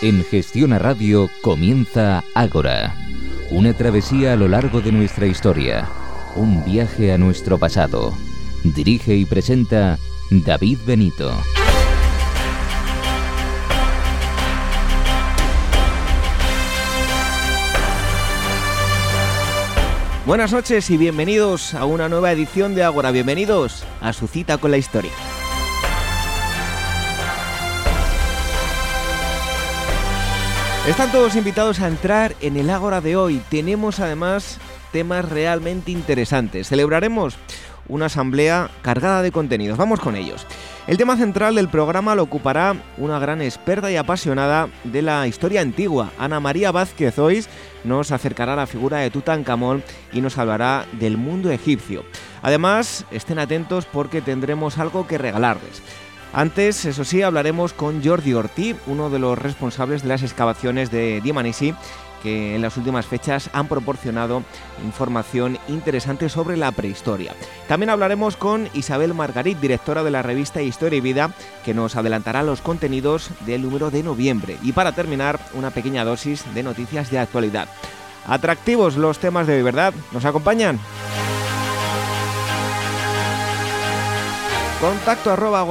En Gestión a Radio comienza Ágora, una travesía a lo largo de nuestra historia, un viaje a nuestro pasado. Dirige y presenta David Benito. Buenas noches y bienvenidos a una nueva edición de Ágora. Bienvenidos a su cita con la historia. Están todos invitados a entrar en el Ágora de hoy. Tenemos además temas realmente interesantes. Celebraremos una asamblea cargada de contenidos. Vamos con ellos. El tema central del programa lo ocupará una gran experta y apasionada de la historia antigua. Ana María Vázquez hoy nos acercará a la figura de Tutankamón y nos hablará del mundo egipcio. Además, estén atentos porque tendremos algo que regalarles. Antes, eso sí, hablaremos con Jordi Ortiz, uno de los responsables de las excavaciones de Dimanisi, que en las últimas fechas han proporcionado información interesante sobre la prehistoria. También hablaremos con Isabel Margarit, directora de la revista Historia y Vida, que nos adelantará los contenidos del número de noviembre. Y para terminar, una pequeña dosis de noticias de actualidad. Atractivos los temas de hoy, ¿verdad? ¿Nos acompañan? Contacto arroba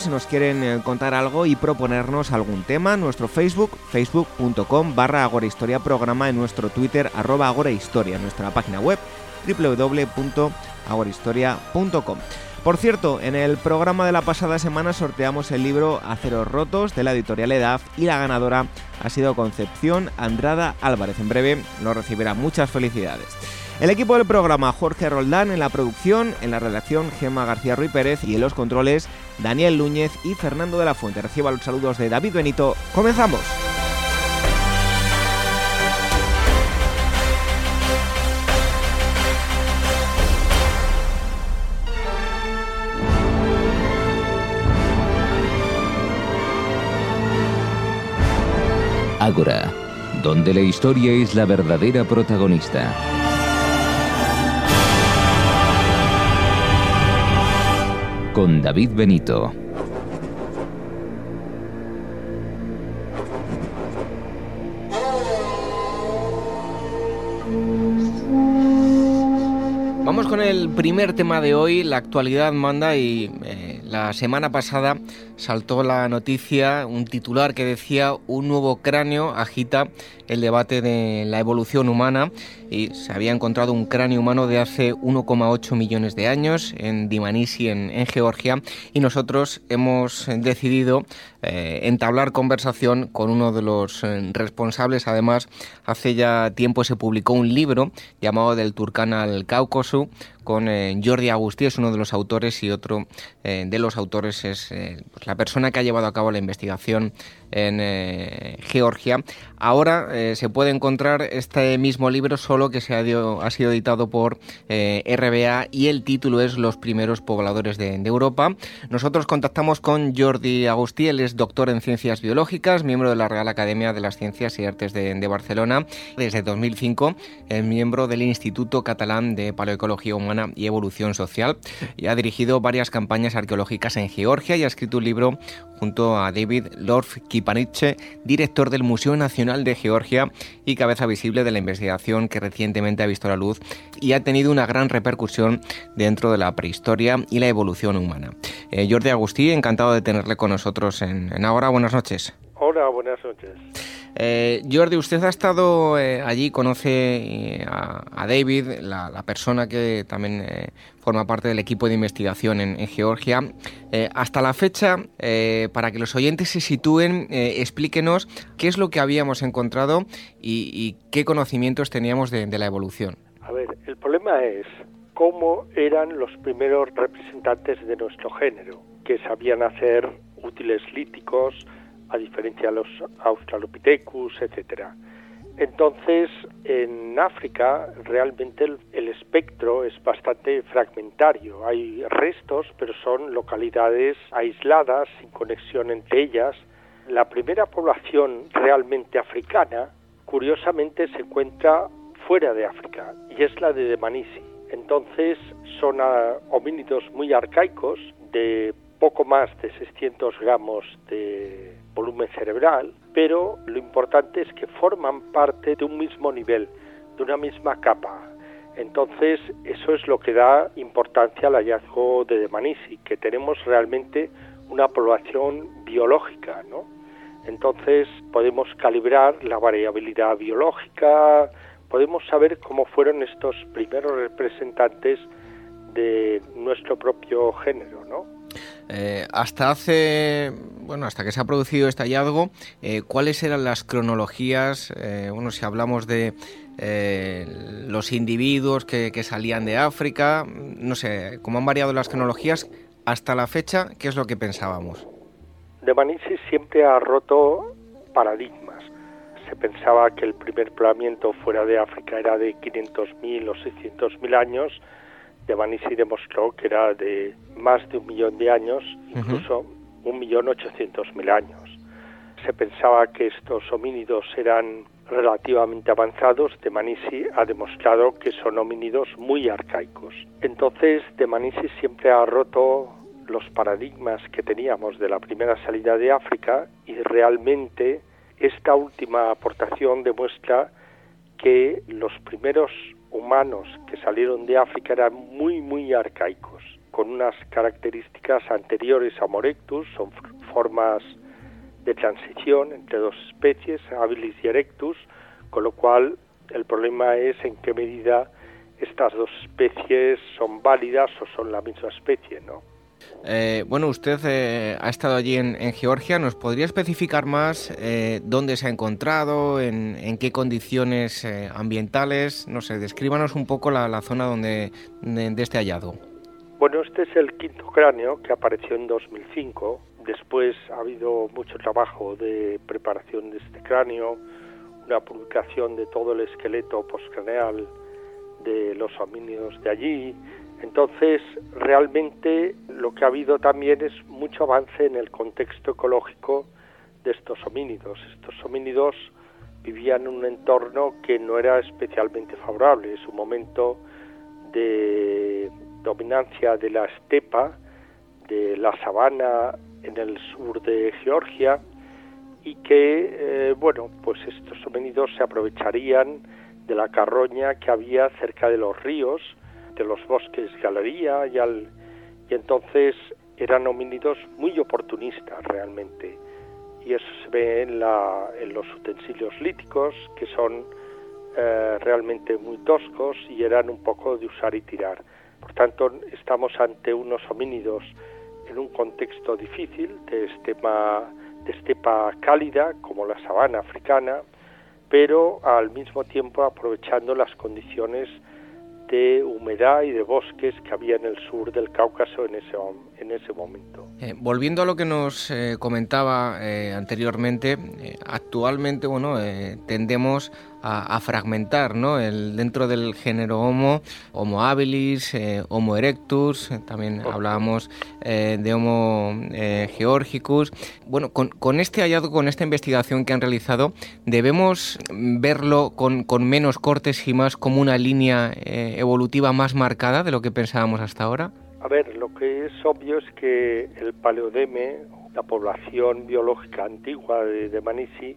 si nos quieren eh, contar algo y proponernos algún tema. Nuestro Facebook, facebook.com barra agorahistoria programa en nuestro Twitter arroba agorahistoria, nuestra página web www.agorahistoria.com. Por cierto, en el programa de la pasada semana sorteamos el libro Aceros Rotos de la editorial EDAF y la ganadora ha sido Concepción Andrada Álvarez. En breve lo recibirá. Muchas felicidades. El equipo del programa Jorge Roldán en la producción, en la redacción Gemma García Ruiz Pérez y en los controles Daniel Núñez y Fernando de la Fuente. Reciba los saludos de David Benito. ¡Comenzamos! Ágora, donde la historia es la verdadera protagonista. Con David Benito. Vamos con el primer tema de hoy, la actualidad manda y eh, la semana pasada saltó la noticia, un titular que decía un nuevo cráneo agita el debate de la evolución humana y se había encontrado un cráneo humano de hace 1,8 millones de años en Dimanisi, en, Georgia, y nosotros hemos decidido eh, entablar conversación con uno de los eh, responsables. Además, hace ya tiempo se publicó un libro llamado Del Turcán al Cáucaso con eh, Jordi Agustí, es uno de los autores y otro de los autores es pues la persona que ha llevado a cabo la investigación en eh, Georgia. Ahora eh, se puede encontrar este mismo libro, solo que se ha, ha sido editado por eh, RBA y el título es Los primeros pobladores de, Europa. Nosotros contactamos con Jordi Agustí, él es doctor en ciencias biológicas, miembro de la Real Academia de las Ciencias y Artes de, Barcelona. Desde 2005 es miembro del Instituto Catalán de Paleoecología Humana y Evolución Social y ha dirigido varias campañas arqueológicas en Georgia y ha escrito un libro junto a David Lorf Kipaniche, director del Museo Nacional de Georgia y cabeza visible de la investigación que recientemente ha visto la luz y ha tenido una gran repercusión dentro de la prehistoria y la evolución humana. Eh, Jordi Agustí, encantado de tenerle con nosotros en, en Ahora. Buenas noches. Hola, buenas noches. Eh, Jordi, usted ha estado eh, allí, conoce eh, a, David, la, persona que también forma parte del equipo de investigación en, Georgia. hasta la fecha, para que los oyentes se sitúen, explíquenos qué es lo que habíamos encontrado y, qué conocimientos teníamos de, de la evolución. A ver, el problema es cómo eran los primeros representantes de nuestro género, que sabían hacer útiles líticos, a diferencia de los Australopithecus, etcétera. Entonces, en África realmente el, espectro es bastante fragmentario. Hay restos, pero son localidades aisladas, sin conexión entre ellas. La primera población realmente africana, curiosamente, se encuentra fuera de África y es la de Demanisi. Entonces, son homínidos muy arcaicos de poco más de 600 gramos de volumen cerebral, pero lo importante es que forman parte de un mismo nivel, de una misma capa. Entonces, eso es lo que da importancia al hallazgo de Demanisi, que tenemos realmente una población biológica, ¿no? Entonces, podemos calibrar la variabilidad biológica, podemos saber cómo fueron estos primeros representantes de nuestro propio género, ¿no? Eh, hasta hace, bueno, hasta que se ha producido este hallazgo, eh, ¿cuáles eran las cronologías? Eh, bueno, si hablamos de los individuos que, salían de África, no sé, cómo han variado las cronologías hasta la fecha, ¿qué es lo que pensábamos? De Manisi siempre ha roto paradigmas. Se pensaba que el primer poblamiento fuera de África era de 500.000 o 600.000 años, Manisi demostró que era de más de un millón de años, incluso un millón ochocientos mil años. Se pensaba que estos homínidos eran relativamente avanzados, De Manisi ha demostrado que son homínidos muy arcaicos. Entonces, De Manisi siempre ha roto los paradigmas que teníamos de la primera salida de África y realmente esta última aportación demuestra que los primeros humanos que salieron de África eran muy, muy arcaicos, con unas características anteriores a Homo erectus, son formas de transición entre dos especies, habilis y erectus, con lo cual el problema es en qué medida estas dos especies son válidas o son la misma especie, ¿no? Eh, bueno, usted eh, ha estado allí en, Georgia. ¿Nos podría especificar más eh, dónde se ha encontrado, en, qué condiciones ambientales? No sé, descríbanos un poco la, zona donde de, este hallazgo. Bueno, este es el quinto cráneo que apareció en 2005. Después ha habido mucho trabajo de preparación de este cráneo, una publicación de todo el esqueleto postcraneal de los homínidos de allí, entonces, realmente lo que ha habido también es mucho avance en el contexto ecológico de estos homínidos. Estos homínidos vivían en un entorno que no era especialmente favorable. Es un momento de dominancia de la estepa, de la sabana en el sur de Georgia y que, eh, bueno, pues estos homínidos se aprovecharían de la carroña que había cerca de los ríos de los bosques galería y, al, y entonces eran homínidos muy oportunistas realmente. Y eso se ve en, los utensilios líticos, que son eh, realmente muy toscos y eran un poco de usar y tirar. Por tanto, estamos ante unos homínidos en un contexto difícil de estepa, de estepa cálida, como la sabana africana, pero al mismo tiempo aprovechando las condiciones de humedad y de bosques que había en el sur del Cáucaso en ese, en ese momento. Eh, volviendo a lo que nos eh, comentaba eh, anteriormente, actualmente bueno, tendemos a, fragmentar ¿no? el, dentro del género Homo, Homo habilis, Homo erectus, también hablábamos de Homo georgicus. Bueno, con, con, este hallazgo, con esta investigación que han realizado, debemos verlo con, con menos cortes y más como una línea evolutiva más marcada de lo que pensábamos hasta ahora. A ver, lo que es obvio es que el paleodeme, la población biológica antigua de, Manisi,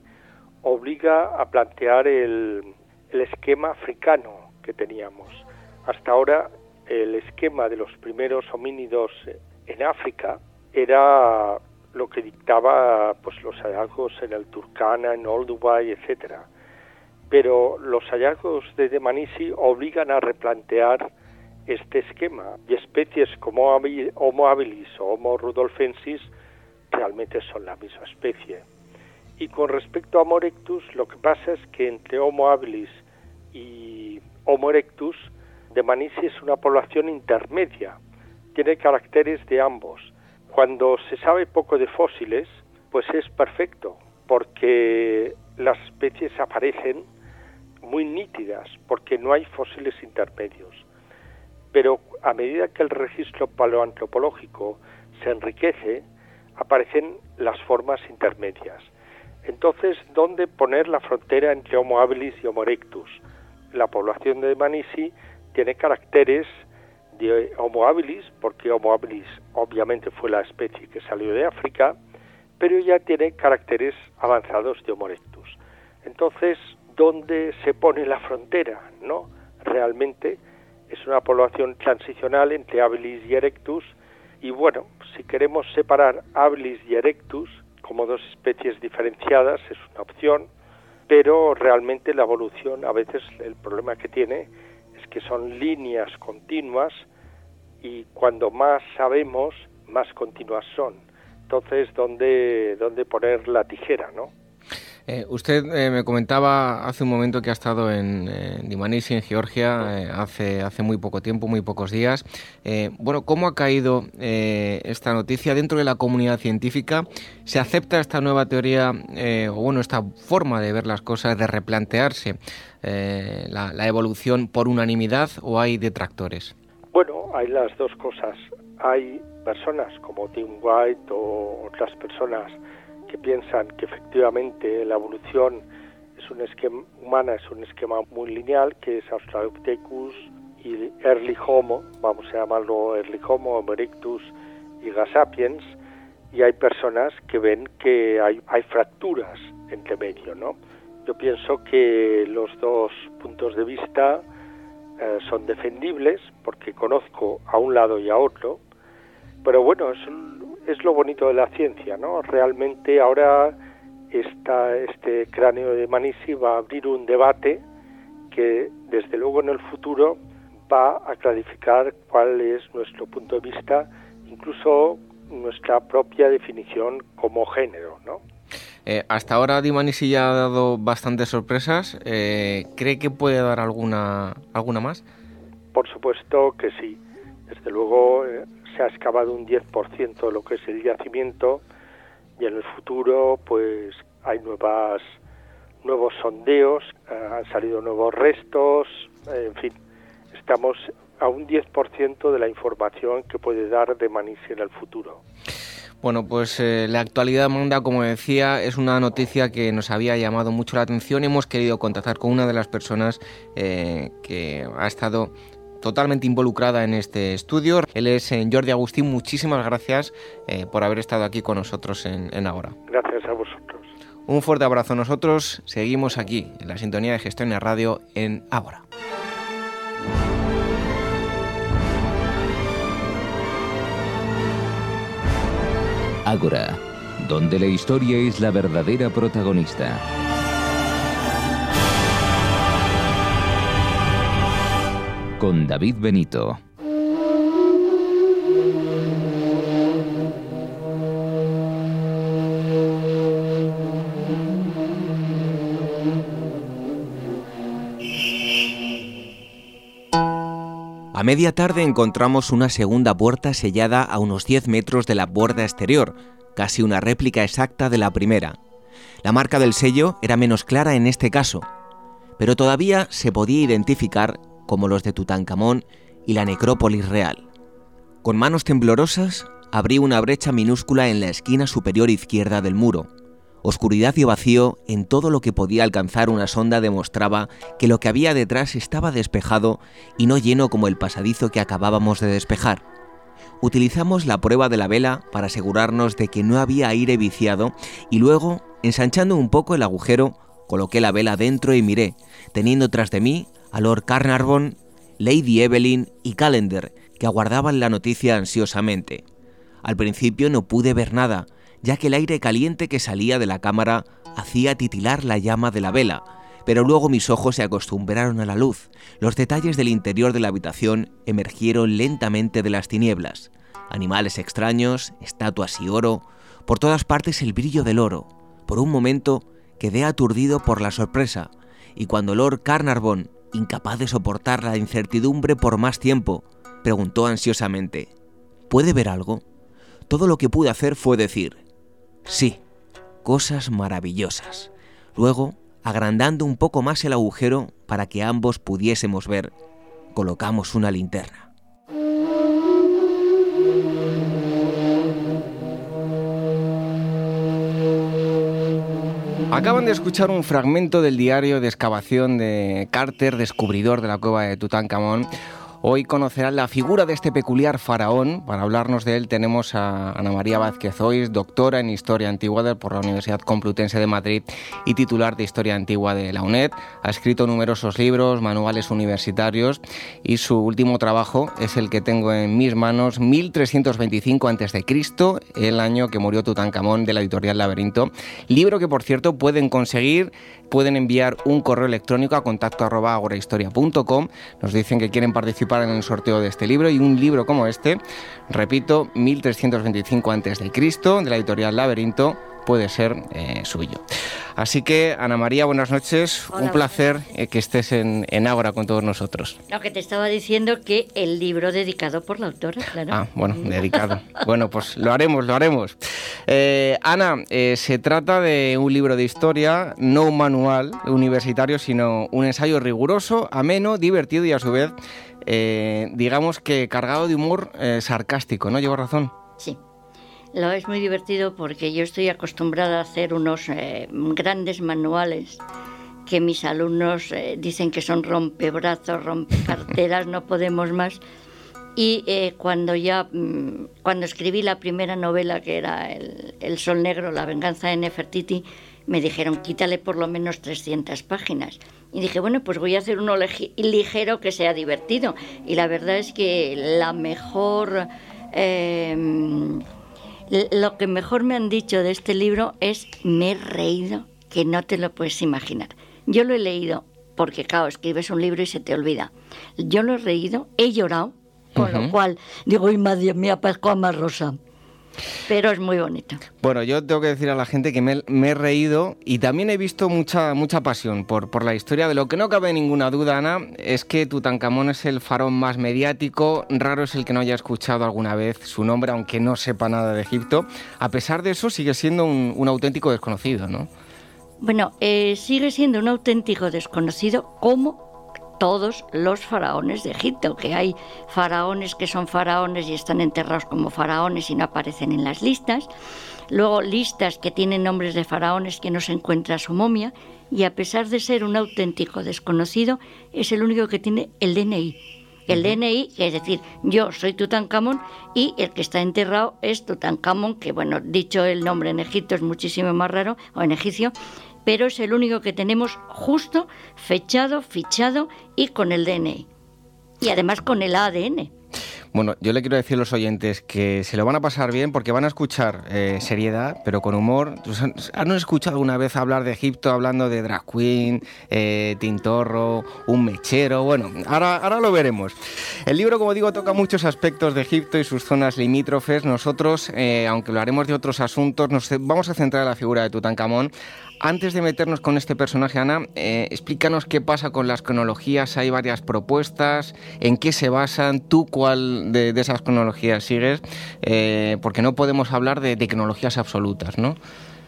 obliga a plantear el, esquema africano que teníamos. Hasta ahora el esquema de los primeros homínidos en África era lo que dictaba pues los hallazgos en el Turkana, en Olduvai, etcétera. Pero los hallazgos de Demanisi obligan a replantear este esquema y especies como Homo habilis o Homo rudolfensis realmente son la misma especie. Y con respecto a Homo erectus, lo que pasa es que entre Homo habilis y Homo erectus, de Manisi es una población intermedia, tiene caracteres de ambos. Cuando se sabe poco de fósiles, pues es perfecto, porque las especies aparecen muy nítidas, porque no hay fósiles intermedios pero a medida que el registro paleoantropológico se enriquece, aparecen las formas intermedias. Entonces, ¿dónde poner la frontera entre Homo habilis y Homo erectus? La población de Manisi tiene caracteres de Homo habilis, porque Homo habilis obviamente fue la especie que salió de África, pero ya tiene caracteres avanzados de Homo erectus. Entonces, ¿dónde se pone la frontera? ¿No? Realmente es una población transicional entre habilis y erectus y bueno, si queremos separar habilis y erectus como dos especies diferenciadas es una opción, pero realmente la evolución a veces el problema que tiene es que son líneas continuas y cuando más sabemos, más continuas son. Entonces, ¿dónde, dónde poner la tijera, no? Eh, usted eh, me comentaba hace un momento que ha estado en, en en Georgia, eh, hace, hace muy poco tiempo, muy pocos días. bueno, ¿cómo ha caído esta noticia dentro de la comunidad científica? ¿Se acepta esta nueva teoría, o bueno, esta forma de ver las cosas, de replantearse la, la evolución por unanimidad o hay detractores? Bueno, hay las dos cosas. Hay personas como Tim White o otras personas que piensan que efectivamente la evolución es un esquema humana es un esquema muy lineal que es Australopithecus y Early Homo, vamos a llamarlo Early Homo, Homo erectus y Gasapiens, y hay personas que ven que hay, hay fracturas entre medio, ¿no? Yo pienso que los dos puntos de vista eh, son defendibles porque conozco a un lado y a otro, pero bueno, es un, es lo bonito de la ciencia, ¿no? Realmente ahora esta, este cráneo de Manisi va a abrir un debate que desde luego en el futuro va a clarificar cuál es nuestro punto de vista, incluso nuestra propia definición como género, ¿no? Eh, hasta ahora Dimanisi ya ha dado bastantes sorpresas. Eh, ¿Cree que puede dar alguna, alguna más? Por supuesto que sí. Desde luego eh, se ha excavado un 10% de lo que es el yacimiento y en el futuro pues hay nuevas nuevos sondeos, eh, han salido nuevos restos, eh, en fin, estamos a un 10% de la información que puede dar de Manisi en el futuro. Bueno, pues eh, la actualidad manda, como decía, es una noticia que nos había llamado mucho la atención. Hemos querido contactar con una de las personas que ha estado totalmente involucrada en este estudio. Él es eh, Jordi Agustín. Muchísimas gracias eh, por haber estado aquí con nosotros en, en Ahora. Gracias a vosotros. Un fuerte abrazo. Nosotros seguimos aquí en la sintonía de Gestión y Radio en Ahora. Ágora, donde la historia es la verdadera protagonista. Con David Benito. A media tarde encontramos una segunda puerta sellada a unos 10 metros de la borda exterior, casi una réplica exacta de la primera. La marca del sello era menos clara en este caso, pero todavía se podía identificar como los de Tutankamón y la necrópolis real. Con manos temblorosas, abrí una brecha minúscula en la esquina superior izquierda del muro. Oscuridad y vacío en todo lo que podía alcanzar una sonda demostraba que lo que había detrás estaba despejado y no lleno como el pasadizo que acabábamos de despejar. Utilizamos la prueba de la vela para asegurarnos de que no había aire viciado y luego, ensanchando un poco el agujero, coloqué la vela dentro y miré, teniendo tras de mí a Lord Carnarvon, Lady Evelyn y Calendar, que aguardaban la noticia ansiosamente. Al principio no pude ver nada, ya que el aire caliente que salía de la cámara hacía titilar la llama de la vela, pero luego mis ojos se acostumbraron a la luz. Los detalles del interior de la habitación emergieron lentamente de las tinieblas. Animales extraños, estatuas y oro, por todas partes el brillo del oro. Por un momento quedé aturdido por la sorpresa, y cuando Lord Carnarvon incapaz de soportar la incertidumbre por más tiempo, preguntó ansiosamente, ¿puede ver algo? Todo lo que pude hacer fue decir, sí, cosas maravillosas. Luego, agrandando un poco más el agujero para que ambos pudiésemos ver, colocamos una linterna. Acaban de escuchar un fragmento del diario de excavación de Carter, descubridor de la cueva de Tutankamón. Hoy conocerán la figura de este peculiar faraón. Para hablarnos de él tenemos a Ana María Vázquez Hoy, doctora en Historia Antigua por la Universidad Complutense de Madrid y titular de Historia Antigua de la UNED. Ha escrito numerosos libros, manuales universitarios y su último trabajo es el que tengo en mis manos, 1325 a.C., el año que murió Tutankamón de la editorial Laberinto. Libro que, por cierto, pueden conseguir pueden enviar un correo electrónico a contacto. Nos dicen que quieren participar en el sorteo de este libro y un libro como este, repito, 1325 a.C., de la editorial Laberinto puede ser eh, suyo. Así que, Ana María, buenas noches. Un placer eh, que estés en, en Ágora con todos nosotros. Lo que te estaba diciendo que el libro dedicado por la autora, claro. Ah, bueno, dedicado. bueno, pues lo haremos, lo haremos. Eh, Ana, se trata de un libro de historia, no un manual universitario, sino un ensayo riguroso, ameno, divertido y a su vez, digamos que cargado de humor sarcástico, ¿no? ¿Llevo razón? Sí. Lo es muy divertido porque yo estoy acostumbrada a hacer unos eh, grandes manuales que mis alumnos eh, dicen que son rompebrazos, rompecarteras, no podemos más. Y eh, cuando ya, mm, cuando escribí la primera novela, que era el, Sol Negro, La venganza de Nefertiti, me dijeron, quítale por lo menos 300 páginas. Y dije, bueno, pues voy a hacer uno ligero que sea divertido. Y la verdad es que la mejor lo que mejor me han dicho de este libro es me he reído que no te lo puedes imaginar. Yo lo he leído porque, claro, escribes un libro y se te olvida. Yo lo he leído, he llorado, con lo cual digo, ¡ay, madre mía, parezco a más rosa! Pero es muy bonito. Bueno, yo tengo que decir a la gente que me, he reído y también he visto mucha, mucha pasión por, por la historia. De lo que no cabe ninguna duda, Ana, es que Tutankamón es el faraón más mediático. Raro es el que no haya escuchado alguna vez su nombre, aunque no sepa nada de Egipto. A pesar de eso, sigue siendo un, auténtico desconocido, ¿no? Bueno, eh, sigue siendo un auténtico desconocido como todos los faraones de Egipto, que hay faraones que son faraones y están enterrados como faraones y no aparecen en las listas, luego listas que tienen nombres de faraones que no se encuentra su momia, y a pesar de ser un auténtico desconocido, es el único que tiene el DNI. El DNI, es decir, yo soy Tutankamón y el que está enterrado es Tutankamón, que bueno, dicho el nombre en Egipto es muchísimo más raro, o en egipcio, pero es el único que tenemos justo, fechado, fichado y con el DNI. Y además con el ADN. Bueno, yo le quiero decir a los oyentes que se lo van a pasar bien porque van a escuchar eh, seriedad, pero con humor. ¿Han escuchado alguna vez hablar de Egipto hablando de drag queen, eh, tintorro, un mechero? Bueno, ahora, ahora lo veremos. El libro, como digo, toca muchos aspectos de Egipto y sus zonas limítrofes. Nosotros, eh, aunque lo haremos de otros asuntos, nos vamos a centrar en la figura de Tutankamón antes de meternos con este personaje, Ana, eh, explícanos qué pasa con las cronologías. Hay varias propuestas, en qué se basan, tú cuál de, esas cronologías sigues, eh, porque no podemos hablar de, cronologías absolutas, ¿no?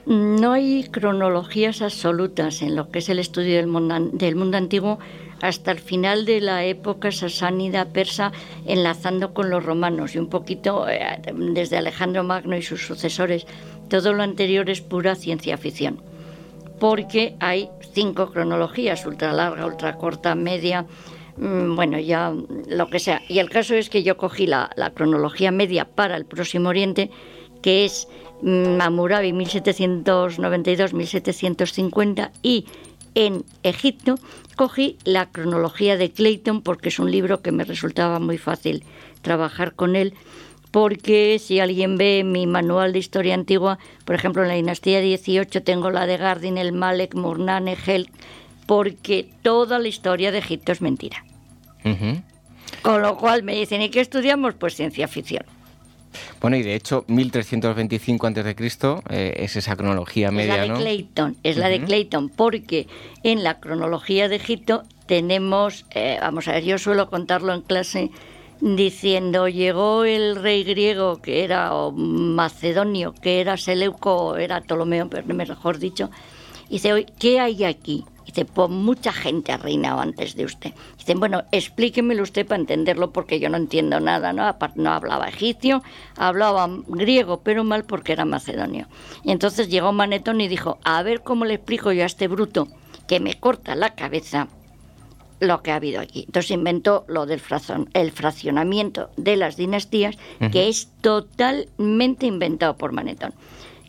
No hay cronologías absolutas en lo que es el estudio del mundo, del mundo antiguo hasta el final de la época sasánida persa, enlazando con los romanos y un poquito eh, desde Alejandro Magno y sus sucesores. Todo lo anterior es pura ciencia ficción porque hay cinco cronologías, ultra larga, ultra corta, media, mm, bueno, ya lo que sea. Y el caso es que yo cogí la, cronología media para el Próximo Oriente, que es Mamurabi 1792-1750 y en Egipto cogí la cronología de Clayton porque es un libro que me resultaba muy fácil trabajar con él porque si alguien ve mi manual de historia antigua, por ejemplo, en la dinastía 18 tengo la de Gardin, el Malek, Murnane, Hel, porque toda la historia de Egipto es mentira. Con lo cual me dicen, ¿y qué estudiamos? Pues ciencia ficción. Bueno, y de hecho, 1325 a.C. Eh, es esa cronología media, es la de Clayton, es la de Clayton, porque en la cronología de Egipto tenemos, eh, vamos a ver, yo suelo contarlo en clase, diciendo llegó el rey griego que era macedonio, que era Seleuco, era Ptolomeo, mejor dicho, y dice, ¿qué hay aquí? dice, pues mucha gente ha reinado antes de usted. Dice, bueno, explíquemelo usted para entenderlo porque yo no entiendo nada, ¿no? Aparte no hablaba egipcio, hablaba griego, pero mal porque era macedonio. Y entonces llegó Manetón y dijo, a ver cómo le explico yo a este bruto que me corta la cabeza lo que ha habido aquí. Entonces inventó lo del el fraccionamiento de las dinastías, que es totalmente inventado por Manetón.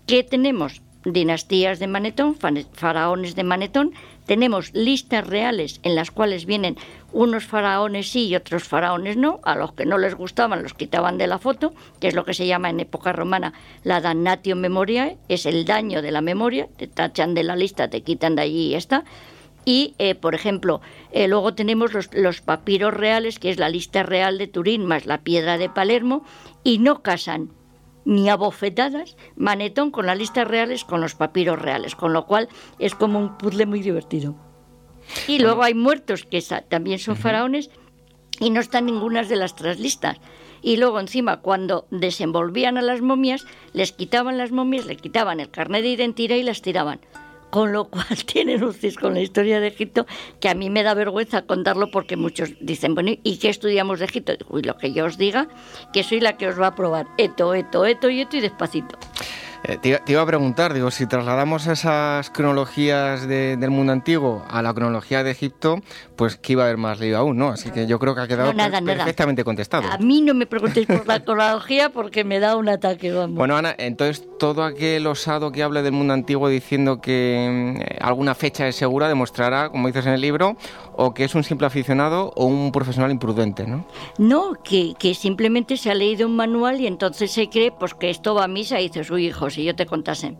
¿Qué tenemos? Dinastías de Manetón, faraones de Manetón, tenemos listas reales en las cuales vienen unos faraones sí y otros faraones no, a los que no les gustaban los quitaban de la foto, que es lo que se llama en época romana la damnatio memoriae, es el daño de la memoria, te tachan de la lista, te quitan de allí y ya está. Y, eh, por ejemplo, eh, luego tenemos los, los, papiros reales, que es la lista real de Turín más la piedra de Palermo, y no casan ni abofetadas Manetón con las listas reales con los papiros reales, con lo cual es como un puzzle muy divertido. Y luego hay muertos que también son faraones y no están ninguna de las tres listas. Y luego encima cuando desenvolvían a las momias, les quitaban las momias, le quitaban el carnet de identidad y las tiraban con lo cual tienen cis con la historia de Egipto que a mí me da vergüenza contarlo porque muchos dicen, bueno, ¿y qué estudiamos de Egipto? Y lo que yo os diga, que soy la que os va a probar esto, esto, esto y esto y despacito. Eh, te, iba a preguntar, digo, si trasladamos esas cronologías del mundo antiguo a la cronología de Egipto, pues que iba a haber más lío aún, ¿no? Así que yo creo que ha quedado perfectamente contestado. A mí no me preguntéis por la cronología porque me da un ataque, vamos. Bueno, Ana, entonces todo aquel osado que hable del mundo antiguo diciendo que mm, alguna fecha es segura demostrará, como dices en el libro, o que es un simple aficionado o un profesional imprudente, ¿no? No, que, que simplemente se ha leído un manual y entonces se cree pues que esto va a misa y dice su hijo, si yo te contase.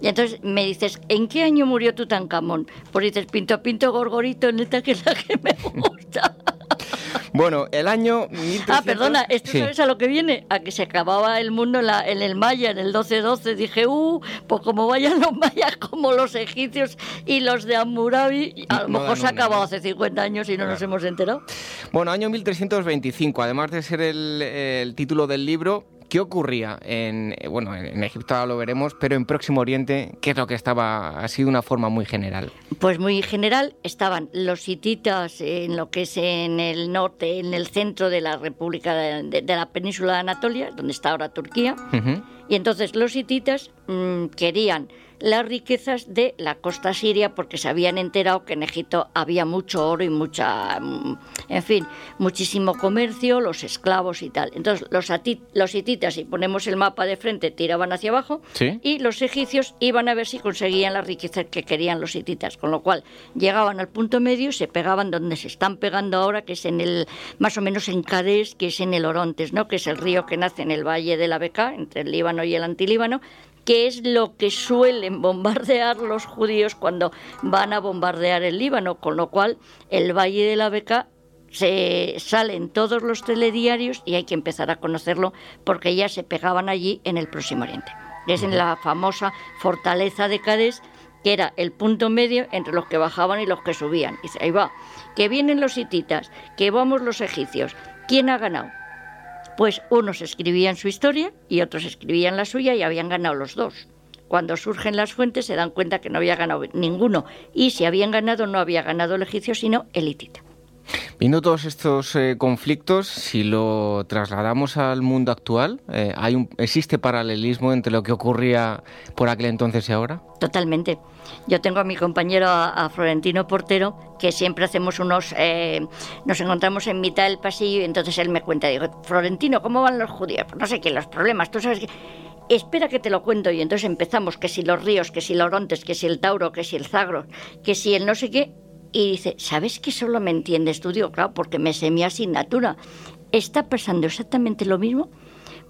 Y entonces me dices, ¿en qué año murió Tutankamón? Pues dices, Pinto Pinto Gorgorito, neta, que es la que me gusta. Bueno, el año Ah, perdona, ¿esto sabes a lo que viene? A que se acababa el mundo en, la, en el Maya, en el 1212. Dije, uh, pues como vayan los mayas como los egipcios y los de Hammurabi, a lo mejor se ha acabado hace 50 años y no nos hemos enterado. Bueno, año 1325, además de ser el, el título del libro, ¿Qué ocurría en, eh, bueno, en Egipto ahora lo veremos, pero en Próximo Oriente, qué es lo que estaba así de una forma muy general? Pues muy general, estaban los hititas en lo que es en el norte, en el centro de la República de, la península de Anatolia, donde está ahora Turquía, y entonces los hititas mm, querían las riquezas de la costa siria porque se habían enterado que en Egipto había mucho oro y mucha, mm, en fin, muchísimo comercio, los esclavos y tal. Entonces los, los hititas, si ponemos el mapa de frente, tiraban hacia abajo y los egipcios iban a ver si conseguían las riquezas que querían los hititas, con lo cual llegaban al punto medio y se pegaban donde se están pegando ahora, que es en el, más o menos en Cádiz, que es en el Orontes, ¿no? que es el río que nace en el valle de la Beca, entre el Líbano y el Antilíbano, que es lo que suelen bombardear los judíos cuando van a bombardear el Líbano, con lo cual el Valle de la Beca se salen todos los telediarios y hay que empezar a conocerlo porque ya se pegaban allí en el Próximo Oriente. Es en la famosa fortaleza de Cádiz, que era el punto medio entre los que bajaban y los que subían. Y ahí va, que vienen los hititas, que vamos los egipcios. ¿Quién ha ganado? Pues unos escribían su historia y otros escribían la suya y habían ganado los dos. Cuando surgen las fuentes se dan cuenta que no había ganado ninguno y si habían ganado no había ganado el egipcio sino el hitita. Viendo todos estos eh, conflictos, si lo trasladamos al mundo actual, eh, ¿hay un, ¿existe paralelismo entre lo que ocurría por aquel entonces y ahora? Totalmente. Yo tengo a mi compañero, a, Florentino Portero, que siempre hacemos unos... Eh, nos encontramos en mitad del pasillo y entonces él me cuenta, digo, Florentino, ¿cómo van los judíos? Pues no sé qué, los problemas, tú sabes que espera que te lo cuento y entonces empezamos que si los ríos, que si los Orontes, que si el Tauro, que si el Zagro, que si el no sé qué y dice, ¿sabes que solo me entiendes tú? Digo, claro, porque me sé mi asignatura. Está pasando exactamente lo mismo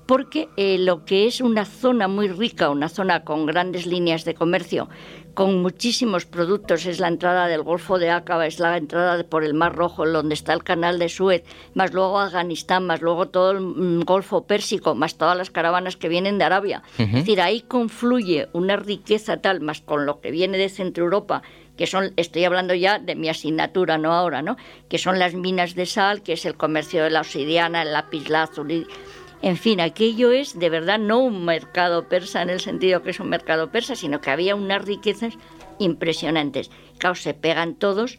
porque eh, lo que es una zona muy rica, una zona con grandes líneas de comercio, con muchísimos productos, es la entrada del Golfo de Aqaba, es la entrada por el Mar Rojo, donde está el canal de Suez, más luego Afganistán, más luego todo el mm, Golfo Pérsico, más todas las caravanas que vienen de Arabia. Es decir, ahí confluye una riqueza tal, más con lo que viene de Centro Europa, que son, estoy hablando ya de mi asignatura, no ahora, ¿no? Que son las minas de sal, que es el comercio de la obsidiana, el lapislázuli. En fin, aquello es de verdad no un mercado persa en el sentido que es un mercado persa, sino que había unas riquezas impresionantes. Claro, se pegan todos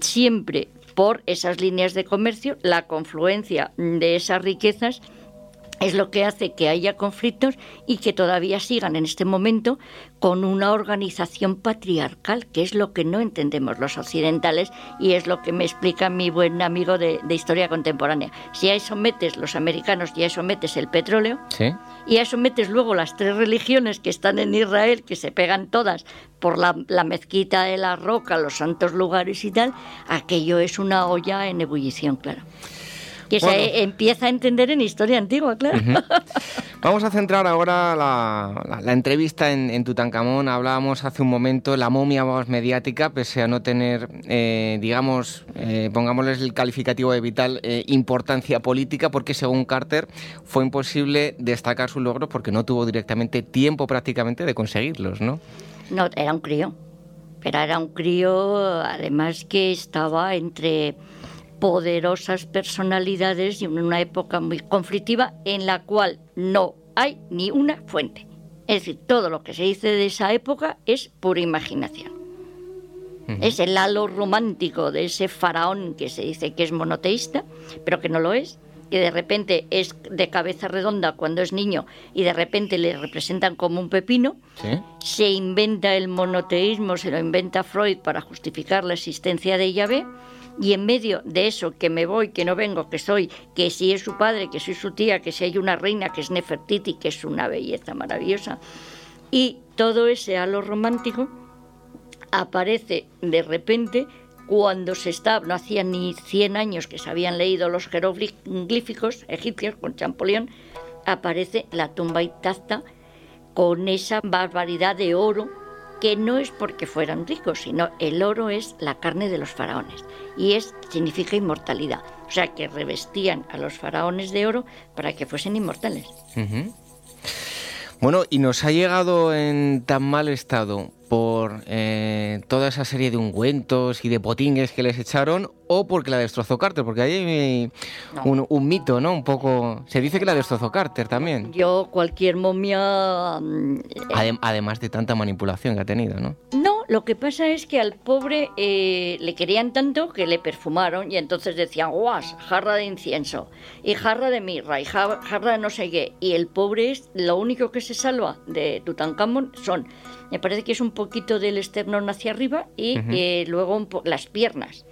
siempre por esas líneas de comercio, la confluencia de esas riquezas es lo que hace que haya conflictos y que todavía sigan en este momento con una organización patriarcal, que es lo que no entendemos los occidentales y es lo que me explica mi buen amigo de, historia contemporánea. Si a eso metes los americanos y a eso metes el petróleo, y a eso metes luego las tres religiones que están en Israel, que se pegan todas por la, la mezquita de la roca, los santos lugares y tal, aquello es una olla en ebullición, claro que se empieza a entender en historia antigua, claro. Vamos a centrar ahora la, entrevista en, Tutankamón. Hablábamos hace un momento la momia más mediática, pese a no tener, eh, digamos, eh, pongámosles el calificativo de vital eh, importancia política, porque según Carter fue imposible destacar sus logros porque no tuvo directamente tiempo prácticamente de conseguirlos, ¿no? No, era un crío. Pero era un crío, además que estaba entre poderosas personalidades y en una época muy conflictiva en la cual no hay ni una fuente. Es decir, todo lo que se dice de esa época es pura imaginación. Es el halo romántico de ese faraón que se dice que es monoteísta, pero que no lo es, que de repente es de cabeza redonda cuando es niño y de repente le representan como un pepino. Se inventa el monoteísmo, se lo inventa Freud para justificar la existencia de Yahvé y en medio de eso, que me voy, que no vengo, que soy, que si es su padre, que soy su tía, que si hay una reina que es Nefertiti, que es una belleza maravillosa, y todo ese halo romántico aparece de repente cuando se está, no hacía ni 100 años que se habían leído los jeroglíficos egipcios con Champollion, aparece la tumba intacta con esa barbaridad de oro que no es porque fueran ricos, sino el oro es la carne de los faraones y es significa inmortalidad. O sea, que revestían a los faraones de oro para que fuesen inmortales. Bueno, y nos ha llegado en tan mal estado por eh, toda esa serie de ungüentos y de potingues que les echaron o porque la destrozó Carter, porque hay un, mito, ¿no? Un poco... Se dice que la destrozó Carter también. Yo cualquier momia... Mm, además de tanta manipulación que ha tenido, ¿no? No, lo que pasa es que al pobre eh, le querían tanto que le perfumaron y entonces decían, guas, jarra de incienso y jarra de mirra y jarra de no sé qué. Y el pobre es lo único que se salva de Tutankamón son me parece que es un poquito del esternón hacia arriba y eh, luego las piernas.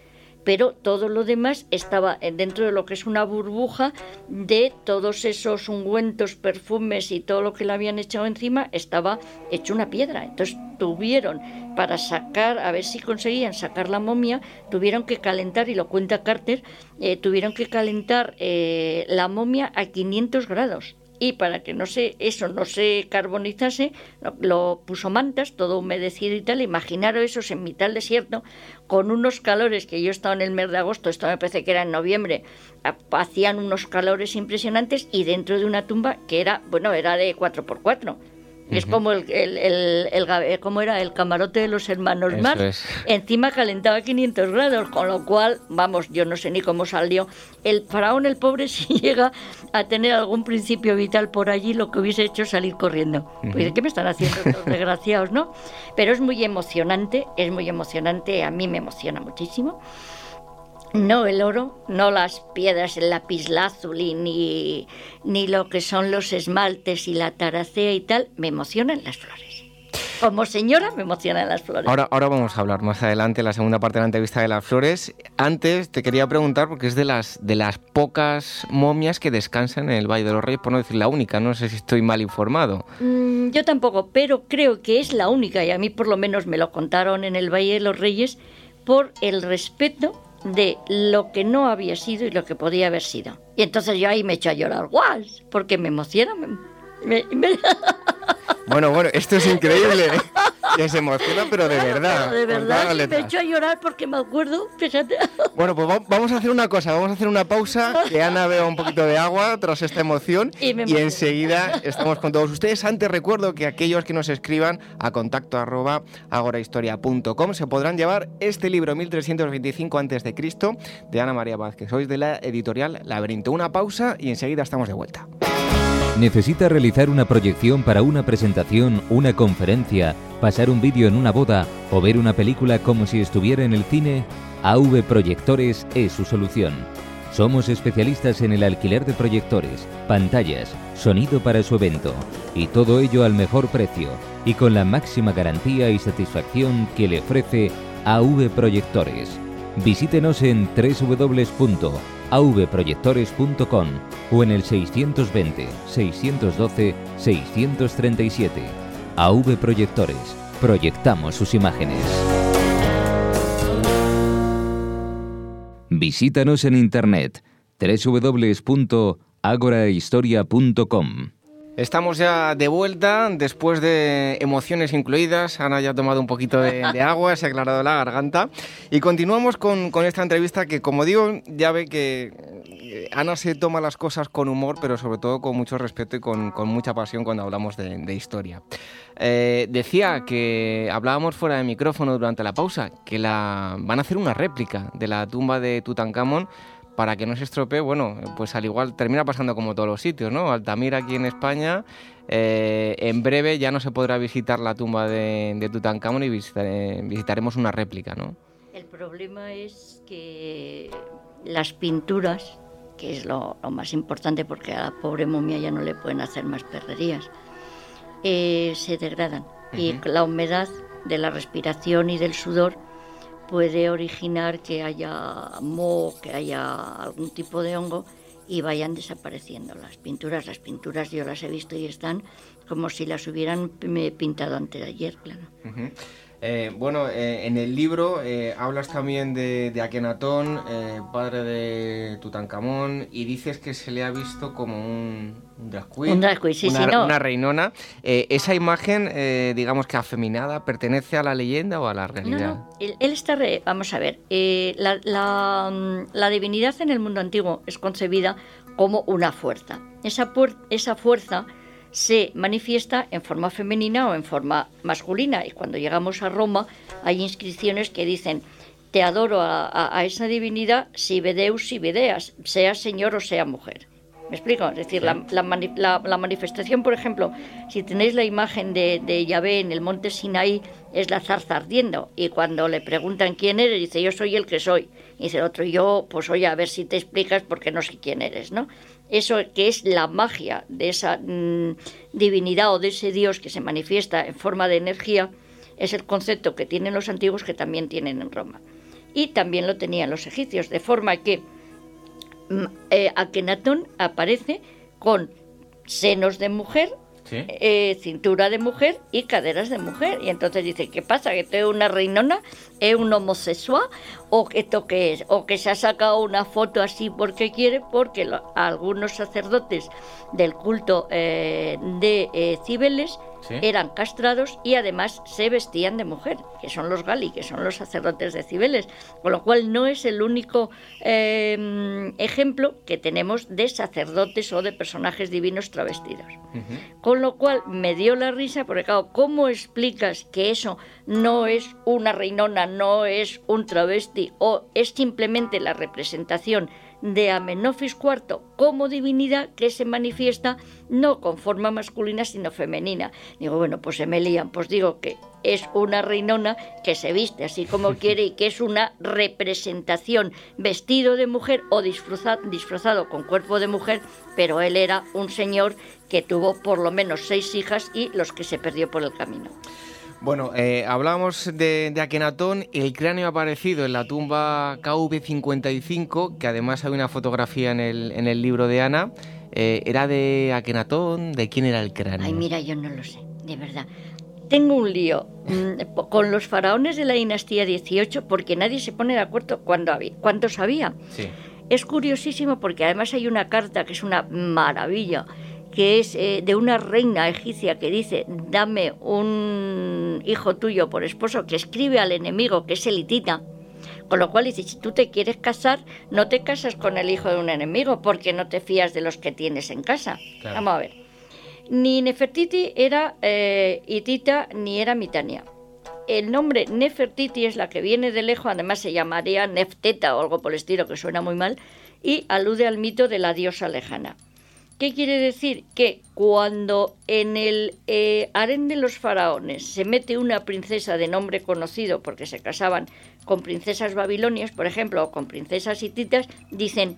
Pero todo lo demás estaba dentro de lo que es una burbuja de todos esos ungüentos, perfumes y todo lo que le habían echado encima, estaba hecho una piedra. Entonces tuvieron, para sacar, a ver si conseguían sacar la momia, tuvieron que calentar, y lo cuenta Carter, eh, tuvieron que calentar eh, la momia a 500 grados y para que no se, eso no se carbonizase, lo, puso mantas, todo humedecido y tal. Imaginaros esos en mitad del desierto, con unos calores que yo estaba en el mes de agosto, esto me parece que era en noviembre, hacían unos calores impresionantes y dentro de una tumba que era, bueno, era de 4x4 es como el, el, el, como era el camarote de los hermanos Marx. Encima calentaba 500 grados, con lo cual, vamos, yo no sé ni cómo salió. El faraón, el pobre, si llega a tener algún principio vital por allí, lo que hubiese hecho es salir corriendo. Pues, ¿qué me están haciendo estos desgraciados, no? Pero es muy emocionante, es muy emocionante, a mí me emociona muchísimo. No el oro, no las piedras, el lapislázuli, ni, ni lo que son los esmaltes y la taracea y tal, me emocionan las flores. Como señora me emocionan las flores. Ahora, ahora vamos a hablar más adelante, la segunda parte de la entrevista de las flores. Antes te quería preguntar, porque es de las, de las pocas momias que descansan en el Valle de los Reyes, por no decir la única, no sé si estoy mal informado. Mm, yo tampoco, pero creo que es la única, y a mí por lo menos me lo contaron en el Valle de los Reyes, por el respeto de lo que no había sido y lo que podía haber sido. Y entonces yo ahí me echo a llorar, guas, porque me emociona. Bueno, bueno, esto es increíble. Que se emociona, pero de verdad. de verdad, me echo a llorar porque me acuerdo, fíjate. Bueno, pues vamos a hacer una cosa, vamos a hacer una pausa, que Ana vea un poquito de agua tras esta emoción y, enseguida estamos con todos ustedes. Antes recuerdo que aquellos que nos escriban a contacto arroba agorahistoria.com se podrán llevar este libro 1325 a.C. de Ana María Vázquez. Sois de la editorial Laberinto. Una pausa y enseguida estamos de vuelta. ¿Necesita realizar una proyección para una presentación, una conferencia, pasar un vídeo en una boda o ver una película como si estuviera en el cine? AV Proyectores es su solución Somos especialistas en el alquiler de proyectores, pantallas, sonido para su evento y todo ello al mejor precio y con la máxima garantía y satisfacción que le ofrece AV Proyectores. Visítenos en www.avproyectores.com o en el 620 612 637. AV Proyectores. Proyectamos sus imágenes. Visítanos en internet www.agorahistoria.com. Estamos ya de vuelta después de emociones incluidas. Ana ya ha tomado un poquito de, agua, se ha aclarado la garganta. Y continuamos con, esta entrevista que, como digo, ya ve que eh, Ana se toma las cosas con humor, pero sobre todo con mucho respeto y con, mucha pasión cuando hablamos de, historia. Eh, decía que hablábamos fuera de micrófono durante la pausa, que la, van a hacer una réplica de la tumba de Tutankamón para que no se estropee, bueno, pues al igual termina pasando como todos los sitios, ¿no? Altamira aquí en España, eh, en breve ya no se podrá visitar la tumba de, de Tutankamón y visitaremos una réplica, ¿no? El problema es que las pinturas, que es lo, más importante porque a la pobre momia ya no le pueden hacer más perrerías, eh, se degradan. Y la humedad de la respiración y del sudor puede originar que haya moho, que haya algún tipo de hongo y vayan desapareciendo las pinturas. Las pinturas yo las he visto y están como si las hubieran pintado antes de ayer, claro. Eh, bueno, eh, en el libro eh, hablas también de, Akenatón, padre de Tutankamón, y dices que se le ha visto como un, drag queen, una, reinona. ¿Esa imagen, digamos que afeminada, pertenece a la leyenda o a la realidad? No, Él, está, vamos a ver, la, la, divinidad en el mundo antiguo es concebida como una fuerza. Esa, esa fuerza se manifiesta en forma femenina o en forma masculina. Y cuando llegamos a Roma hay inscripciones que dicen, te adoro a, esa divinidad si vedeus, si vedeas, sea señor o sea mujer. ¿Me explico? Es decir, la, la, manifestación, por ejemplo, si tenéis la imagen de, de, Yahvé en el monte Sinaí, es la zarza ardiendo. Y cuando le preguntan quién eres, dice, yo soy el que soy. Y dice el otro, yo, pues oye, a ver si te explicas porque no sé quién eres, ¿no? Eso que es la magia de esa mm, divinidad o de ese Dios que se manifiesta en forma de energía, es el concepto que tienen los antiguos que también tienen en Roma. Y también lo tenían los egipcios, de forma que mm, eh, Akenatón aparece con senos de mujer eh, cintura de mujer y caderas de mujer. Y entonces dice, ¿qué pasa? ¿Que tengo una reinona? ¿Es un homosexual? ¿O que esto qué es? ¿O que se ha sacado una foto así porque quiere? Porque algunos sacerdotes del culto eh, de eh, Cibeles eran castrados y además se vestían de mujer, que son los gali, que son los sacerdotes de Cibeles, con lo cual no es el único em, ejemplo que tenemos de sacerdotes o de personajes divinos travestidos. Con lo cual me dio la risa, porque claro, ¿cómo explicas que eso no es una reinona, no es un travesti o es simplemente la representación de Amenofis IV como divinidad que se manifiesta no con forma masculina sino femenina. Digo, bueno, pues se me lían, pues digo que es una reinona que se viste así como quiere y que es una representación vestido de mujer o disfrazado, disfrazado con cuerpo de mujer, pero él era un señor que tuvo por lo menos seis hijas y los que se perdió por el camino. Bueno, eh, hablábamos de, de, Akenatón, el cráneo ha aparecido en la tumba KV55, que además hay una fotografía en el, en el libro de Ana. Eh, ¿Era de Akenatón? ¿De quién era el cráneo? Ay, mira, yo no lo sé, de verdad. Tengo un lío mm, con los faraones de la dinastía 18 porque nadie se pone de acuerdo cuándo había, cuántos había. Sí. Es curiosísimo porque además hay una carta que es una maravilla que es eh, de una reina egipcia que dice, dame un hijo tuyo por esposo, que escribe al enemigo, que es elitita. Con lo cual dice, si tú te quieres casar, no te casas con el hijo de un enemigo, porque no te fías de los que tienes en casa. Vamos a ver. Ni Nefertiti era eh, hitita, ni era mitania. El nombre Nefertiti es la que viene de lejos, además se llamaría Nefteta o algo por el estilo, que suena muy mal, y alude al mito de la diosa lejana. ¿Qué quiere decir? Que cuando en el eh, harén de los faraones se mete una princesa de nombre conocido, porque se casaban con princesas babilonias, por ejemplo, o con princesas hititas, dicen,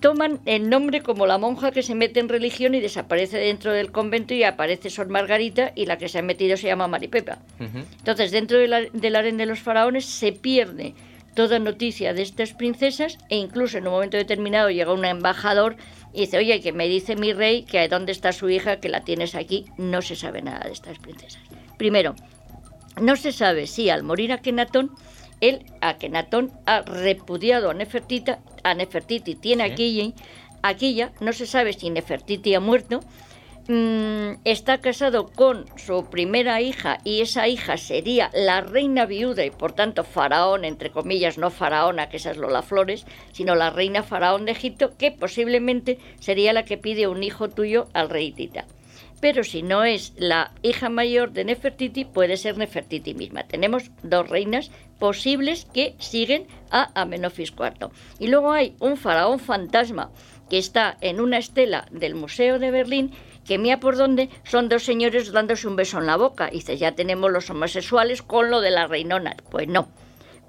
toman el nombre como la monja que se mete en religión y desaparece dentro del convento y aparece Sor Margarita y la que se ha metido se llama Maripepa. Entonces, dentro del harén de los faraones se pierde toda noticia de estas princesas e incluso en un momento determinado llega un embajador y dice, oye, que me dice mi rey que dónde está su hija, que la tienes aquí, no se sabe nada de estas princesas. Primero, no se sabe si al morir Akenatón, él, Akenatón, ha repudiado a, Nefertita, a Nefertiti, tiene aquí, aquí ya, no se sabe si Nefertiti ha muerto, Mm, está casado con su primera hija y esa hija sería la reina viuda y por tanto faraón, entre comillas, no faraona, que esa es Lola Flores, sino la reina faraón de Egipto, que posiblemente sería la que pide un hijo tuyo al rey Tita. Pero si no es la hija mayor de Nefertiti, puede ser Nefertiti misma. Tenemos dos reinas posibles que siguen a Amenofis IV. Y luego hay un faraón fantasma que está en una estela del Museo de Berlín que mía por dónde son dos señores dándose un beso en la boca. Y dice, ya tenemos los homosexuales con lo de la reinona. Pues no,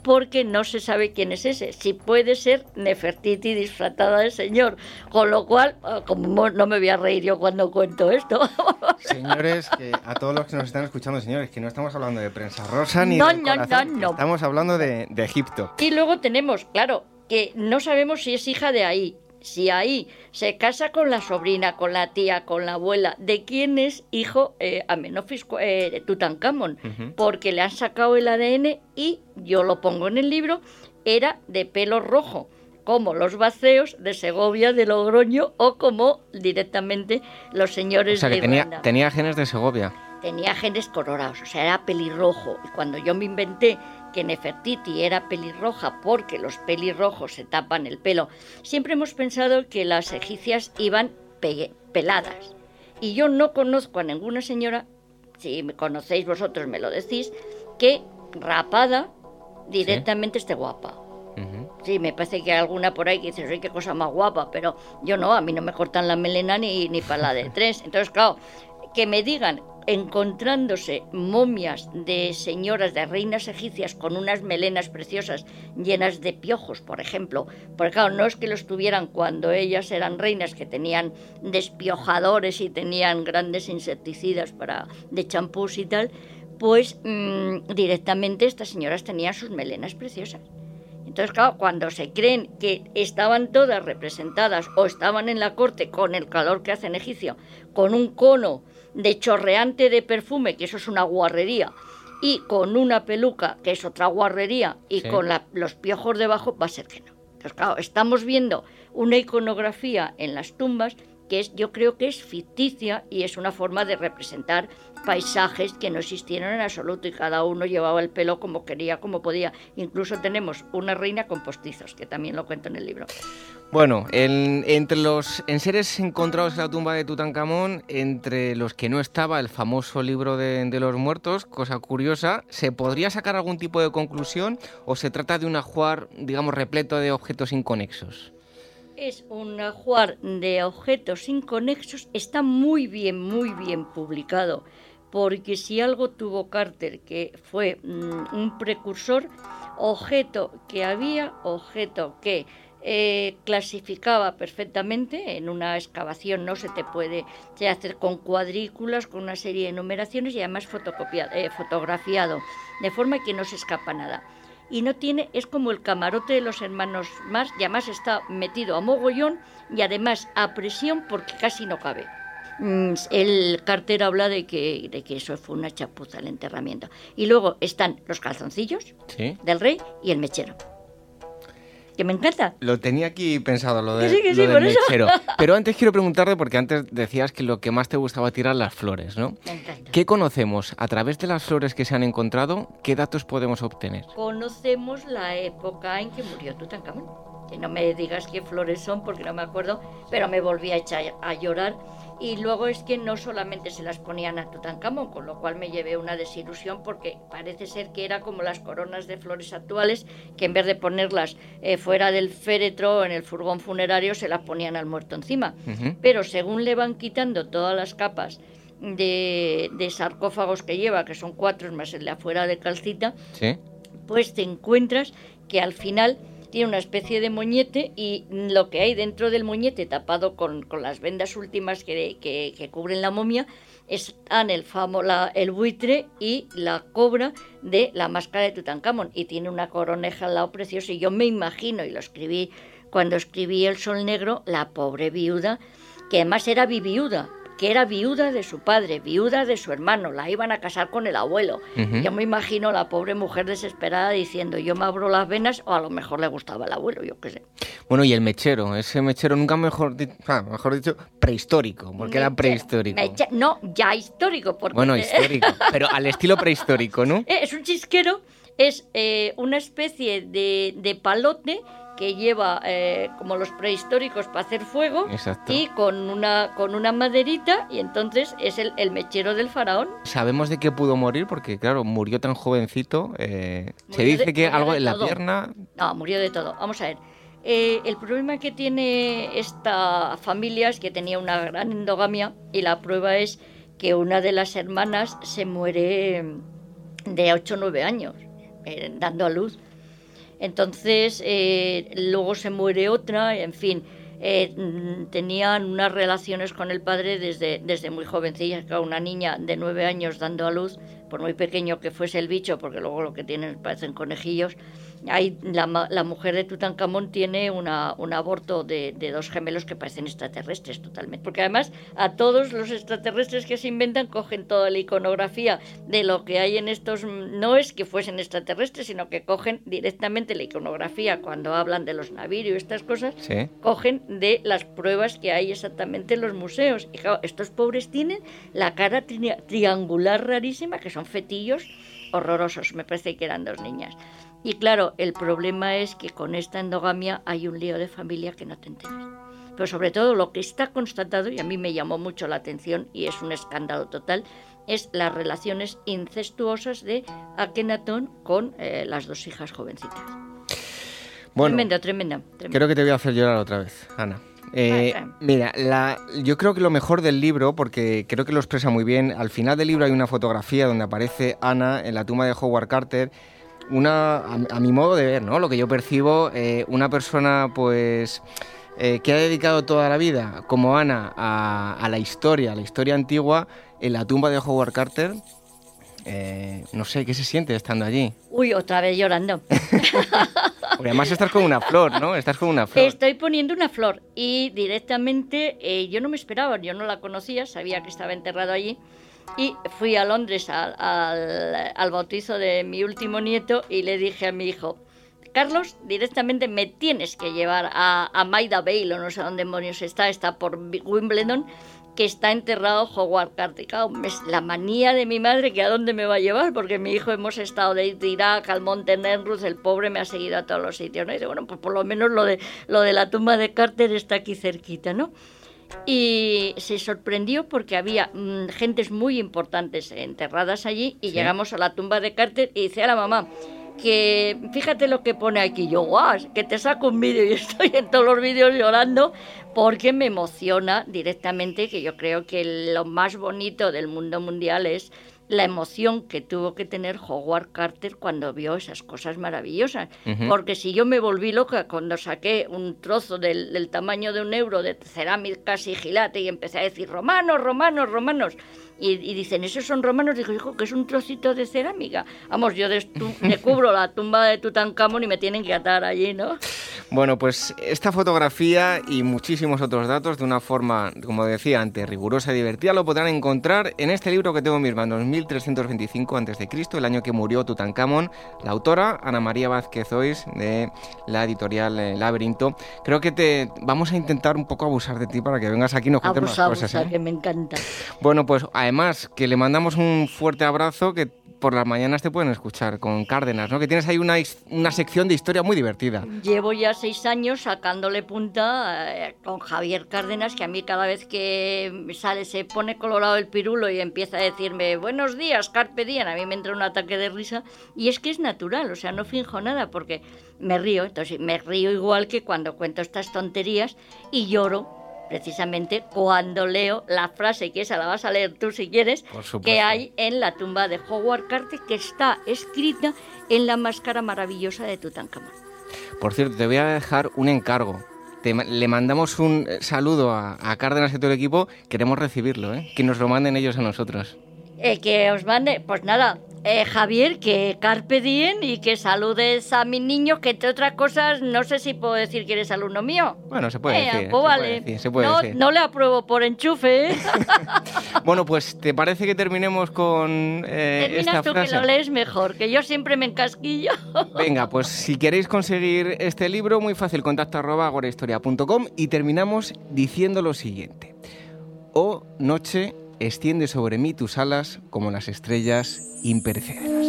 porque no se sabe quién es ese. Si puede ser Nefertiti disfrazada de señor. Con lo cual, ah, como no me voy a reír yo cuando cuento esto. Señores, a todos los que nos están escuchando, señores, que no estamos hablando de prensa rosa ni de no, no, no. Estamos hablando de, de Egipto. Y luego tenemos, claro, que no sabemos si es hija de ahí, si ahí se casa con la sobrina, con la tía, con la abuela, ¿de quién es hijo eh, Amenofis eh, Tutankamón? Porque le han sacado el ADN y, yo lo pongo en el libro, era de pelo rojo, como los vaceos de Segovia, de Logroño o como directamente los señores o sea, que tenía, tenía genes de Segovia. Tenía genes colorados, o sea, era pelirrojo. Y cuando yo me inventé que Nefertiti era pelirroja porque los pelirrojos se tapan el pelo, siempre hemos pensado que las egipcias iban peladas. Y yo no conozco a ninguna señora, si me conocéis vosotros me lo decís, que rapada directamente esté guapa. Sí, me parece que hay alguna por ahí que dice, soy qué cosa más guapa, pero yo no, a mí no me cortan la melena ni, ni para la de tres. Entonces, claro, que me digan encontrándose momias de señoras, de reinas egipcias con unas melenas preciosas llenas de piojos, por ejemplo, porque claro, no es que los tuvieran cuando ellas eran reinas que tenían despiojadores y tenían grandes insecticidas para de champús y tal, pues mm, directamente estas señoras tenían sus melenas preciosas. Entonces, claro, cuando se creen que estaban todas representadas o estaban en la corte con el calor que hace en Egipcio, con un cono de chorreante de perfume, que eso es una guarrería, y con una peluca, que es otra guarrería, y con los piojos debajo, va a ser que no. Entonces, claro, estamos viendo una iconografía en las tumbas que es, yo creo que es ficticia y es una forma de representar paisajes que no existieron en absoluto y cada uno llevaba el pelo como quería, como podía. Incluso tenemos una reina con postizos, que también lo cuento en el libro. Bueno, entre los enseres encontrados en la tumba de Tutankamón, entre los que no estaba el famoso libro de, los muertos, cosa curiosa, ¿se podría sacar algún tipo de conclusión o se trata de un ajuar, digamos, repleto de objetos inconexos? Es un ajuar de objetos inconexos, está muy bien, muy bien publicado, porque si algo tuvo Carter, que fue mm, un precursor, objeto que había, objeto que eh, clasificaba perfectamente. En una excavación no se te puede hacer con cuadrículas, con una serie de numeraciones y además eh, fotografiado, de forma que no se escapa nada. Y no tiene, es como el camarote de los hermanos más, y además está metido a mogollón y además a presión porque casi no cabe. Mm, el cartero habla de que, de que eso fue una chapuza el enterramiento. Y luego están los calzoncillos del rey y el mechero que me encanta. Lo tenía aquí pensado, lo, de, del mechero. Pero antes quiero preguntarte, porque antes decías que lo que más te gustaba tirar las flores, ¿no? Me encanta. ¿Qué conocemos a través de las flores que se han encontrado? ¿Qué datos podemos obtener? Conocemos la época en que murió Tutankamón. Que no me digas qué flores son porque no me acuerdo, pero me volví a echar a llorar. Y luego es que no solamente se las ponían a Tutankamón, con lo cual me llevé una desilusión porque parece ser que era como las coronas de flores actuales, que en vez de ponerlas eh, fuera del féretro o en el furgón funerario, se las ponían al muerto encima. Pero según le van quitando todas las capas de, sarcófagos que lleva, que son cuatro más el de afuera de calcita, pues te encuentras que al final tiene una especie de moñete y lo que hay dentro del moñete tapado con, con las vendas últimas que, que, cubren la momia están el, famo, la, el buitre y la cobra de la máscara de Tutankamón. Y tiene una coroneja al lado preciosa y yo me imagino, y lo escribí cuando escribí El Sol Negro, la pobre viuda, que además era viuda, que era viuda de su padre, viuda de su hermano, la iban a casar con el abuelo. Yo me imagino la pobre mujer desesperada diciendo, yo me abro las venas, o a lo mejor le gustaba el abuelo, yo qué sé. Bueno, y el mechero, ese mechero nunca mejor, ah, mejor dicho, prehistórico, porque era prehistórico. no, ya histórico. Porque... Bueno, histórico, pero al estilo prehistórico, ¿no? Es un chisquero, es eh, una especie de, de palote que lleva eh, como los prehistóricos para hacer fuego y con una, con una maderita y entonces es el, el, mechero del faraón. ¿Sabemos de qué pudo morir? Porque claro, murió tan jovencito. Eh, se dice que algo en la pierna... No, murió de todo. Vamos a ver. Eh, el problema que tiene esta familia es que tenía una gran endogamia y la prueba es que una de las hermanas se muere de 8 o 9 años, dando a luz. Entonces, eh, luego se muere otra, en fin, eh, mm, tenían unas relaciones con el padre desde, desde muy jovencilla, una niña de nueve años dando a luz, por muy pequeño que fuese el bicho, porque luego lo que tienen parecen conejillos, hay, la, la, mujer de Tutankamón tiene una, un aborto de, de, dos gemelos que parecen extraterrestres totalmente. Porque además a todos los extraterrestres que se inventan cogen toda la iconografía de lo que hay en estos... No es que fuesen extraterrestres, sino que cogen directamente la iconografía cuando hablan de los navíos y estas cosas, cogen de las pruebas que hay exactamente en los museos. Y claro, estos pobres tienen la cara tri triangular rarísima, que son fetillos horrorosos. Me parece que eran dos niñas. Y claro, el problema es que con esta endogamia hay un lío de familia que no te enteras. Pero sobre todo lo que está constatado, y a mí me llamó mucho la atención y es un escándalo total, es las relaciones incestuosas de Akenatón con eh, las dos hijas jovencitas. Bueno, tremendo, tremendo, Creo que te voy a hacer llorar otra vez, Ana. Eh, mira, la, yo creo que lo mejor del libro, porque creo que lo expresa muy bien, al final del libro hay una fotografía donde aparece Ana en la tumba de Howard Carter una, a, mi modo de ver, ¿no? Lo que yo percibo, eh, una persona pues eh, que ha dedicado toda la vida, como Ana, a, la historia, a la historia antigua, en la tumba de Howard Carter. Eh, no sé, ¿qué se siente estando allí? Uy, otra vez llorando. Porque además estás con una flor, ¿no? Estás con una flor. Estoy poniendo una flor y directamente yo no me esperaba, yo no la conocía, sabía que estaba enterrado allí y fui a Londres al, al, bautizo de mi último nieto y le dije a mi hijo, Carlos, directamente me tienes que llevar a, a Maida Vale o no sé dónde demonios está, está por Wimbledon, que está enterrado Howard Carter. la manía de mi madre que a dónde me va a llevar, porque mi hijo hemos estado de Irak al Monte Nenruz, el pobre me ha seguido a todos los sitios, ¿no? Y dice, bueno, pues por lo menos lo de, lo de la tumba de Carter está aquí cerquita, ¿no? Y se sorprendió porque había mm, gentes muy importantes enterradas allí y llegamos a la tumba de Carter y dice a la mamá que fíjate lo que pone aquí yo guau que te saco un vídeo y estoy en todos los vídeos llorando porque me emociona directamente que yo creo que lo más bonito del mundo mundial es la emoción que tuvo que tener Howard Carter cuando vio esas cosas maravillosas. Porque si yo me volví loca cuando saqué un trozo del, del tamaño de un euro de cerámica sigilate y empecé a decir romanos, romanos, romanos, y, dicen, ¿esos son romanos? Dijo, hijo, que es un trocito de cerámica. Vamos, yo me cubro la tumba de Tutankamón y me tienen que atar allí, ¿no? Bueno, pues esta fotografía y muchísimos otros datos de una forma, como decía antes, rigurosa y divertida, lo podrán encontrar en este libro que tengo en mis manos, 1325 a.C., el año que murió Tutankamón, la autora Ana María Vázquez Ois, de la editorial eh, Laberinto. Creo que te vamos a intentar un poco abusar de ti para que vengas aquí y nos cuentes más cosas. ¿eh? que me encanta. Bueno, pues Además, que le mandamos un fuerte abrazo que por las mañanas te pueden escuchar con Cárdenas, ¿no? Que tienes ahí una, una sección de historia muy divertida. Llevo ya seis años sacándole punta eh, con Javier Cárdenas, que a mí cada vez que sale se pone colorado el pirulo y empieza a decirme buenos días, Carpe Diem, a mí me entra un ataque de risa y es que es natural, o sea, no finjo nada porque me río, entonces me río igual que cuando cuento estas tonterías y lloro precisamente cuando leo la frase, que esa la vas a leer tú si quieres, que hay en la tumba de Howard Carter, que está escrita en la máscara maravillosa de Tutankamón. Por cierto, te voy a dejar un encargo. le mandamos un saludo a, Cárdenas y todo el equipo. Queremos recibirlo, ¿eh? que nos lo manden ellos a nosotros. Eh, que os mande, pues nada, eh, Javier, que carpe diem y que saludes a mi niño, que entre otras cosas, no sé si puedo decir que eres alumno mío. Bueno, se puede decir. Pues vale. no, no, le apruebo por enchufe. ¿eh? bueno, pues, ¿te parece que terminemos con eh, esta tú frase? que lo lees mejor, que yo siempre me encasquillo. Venga, pues si queréis conseguir este libro, muy fácil, contacto arroba agorahistoria.com y terminamos diciendo lo siguiente. O noche extiende sobre mí tus alas como las estrellas imperecederas.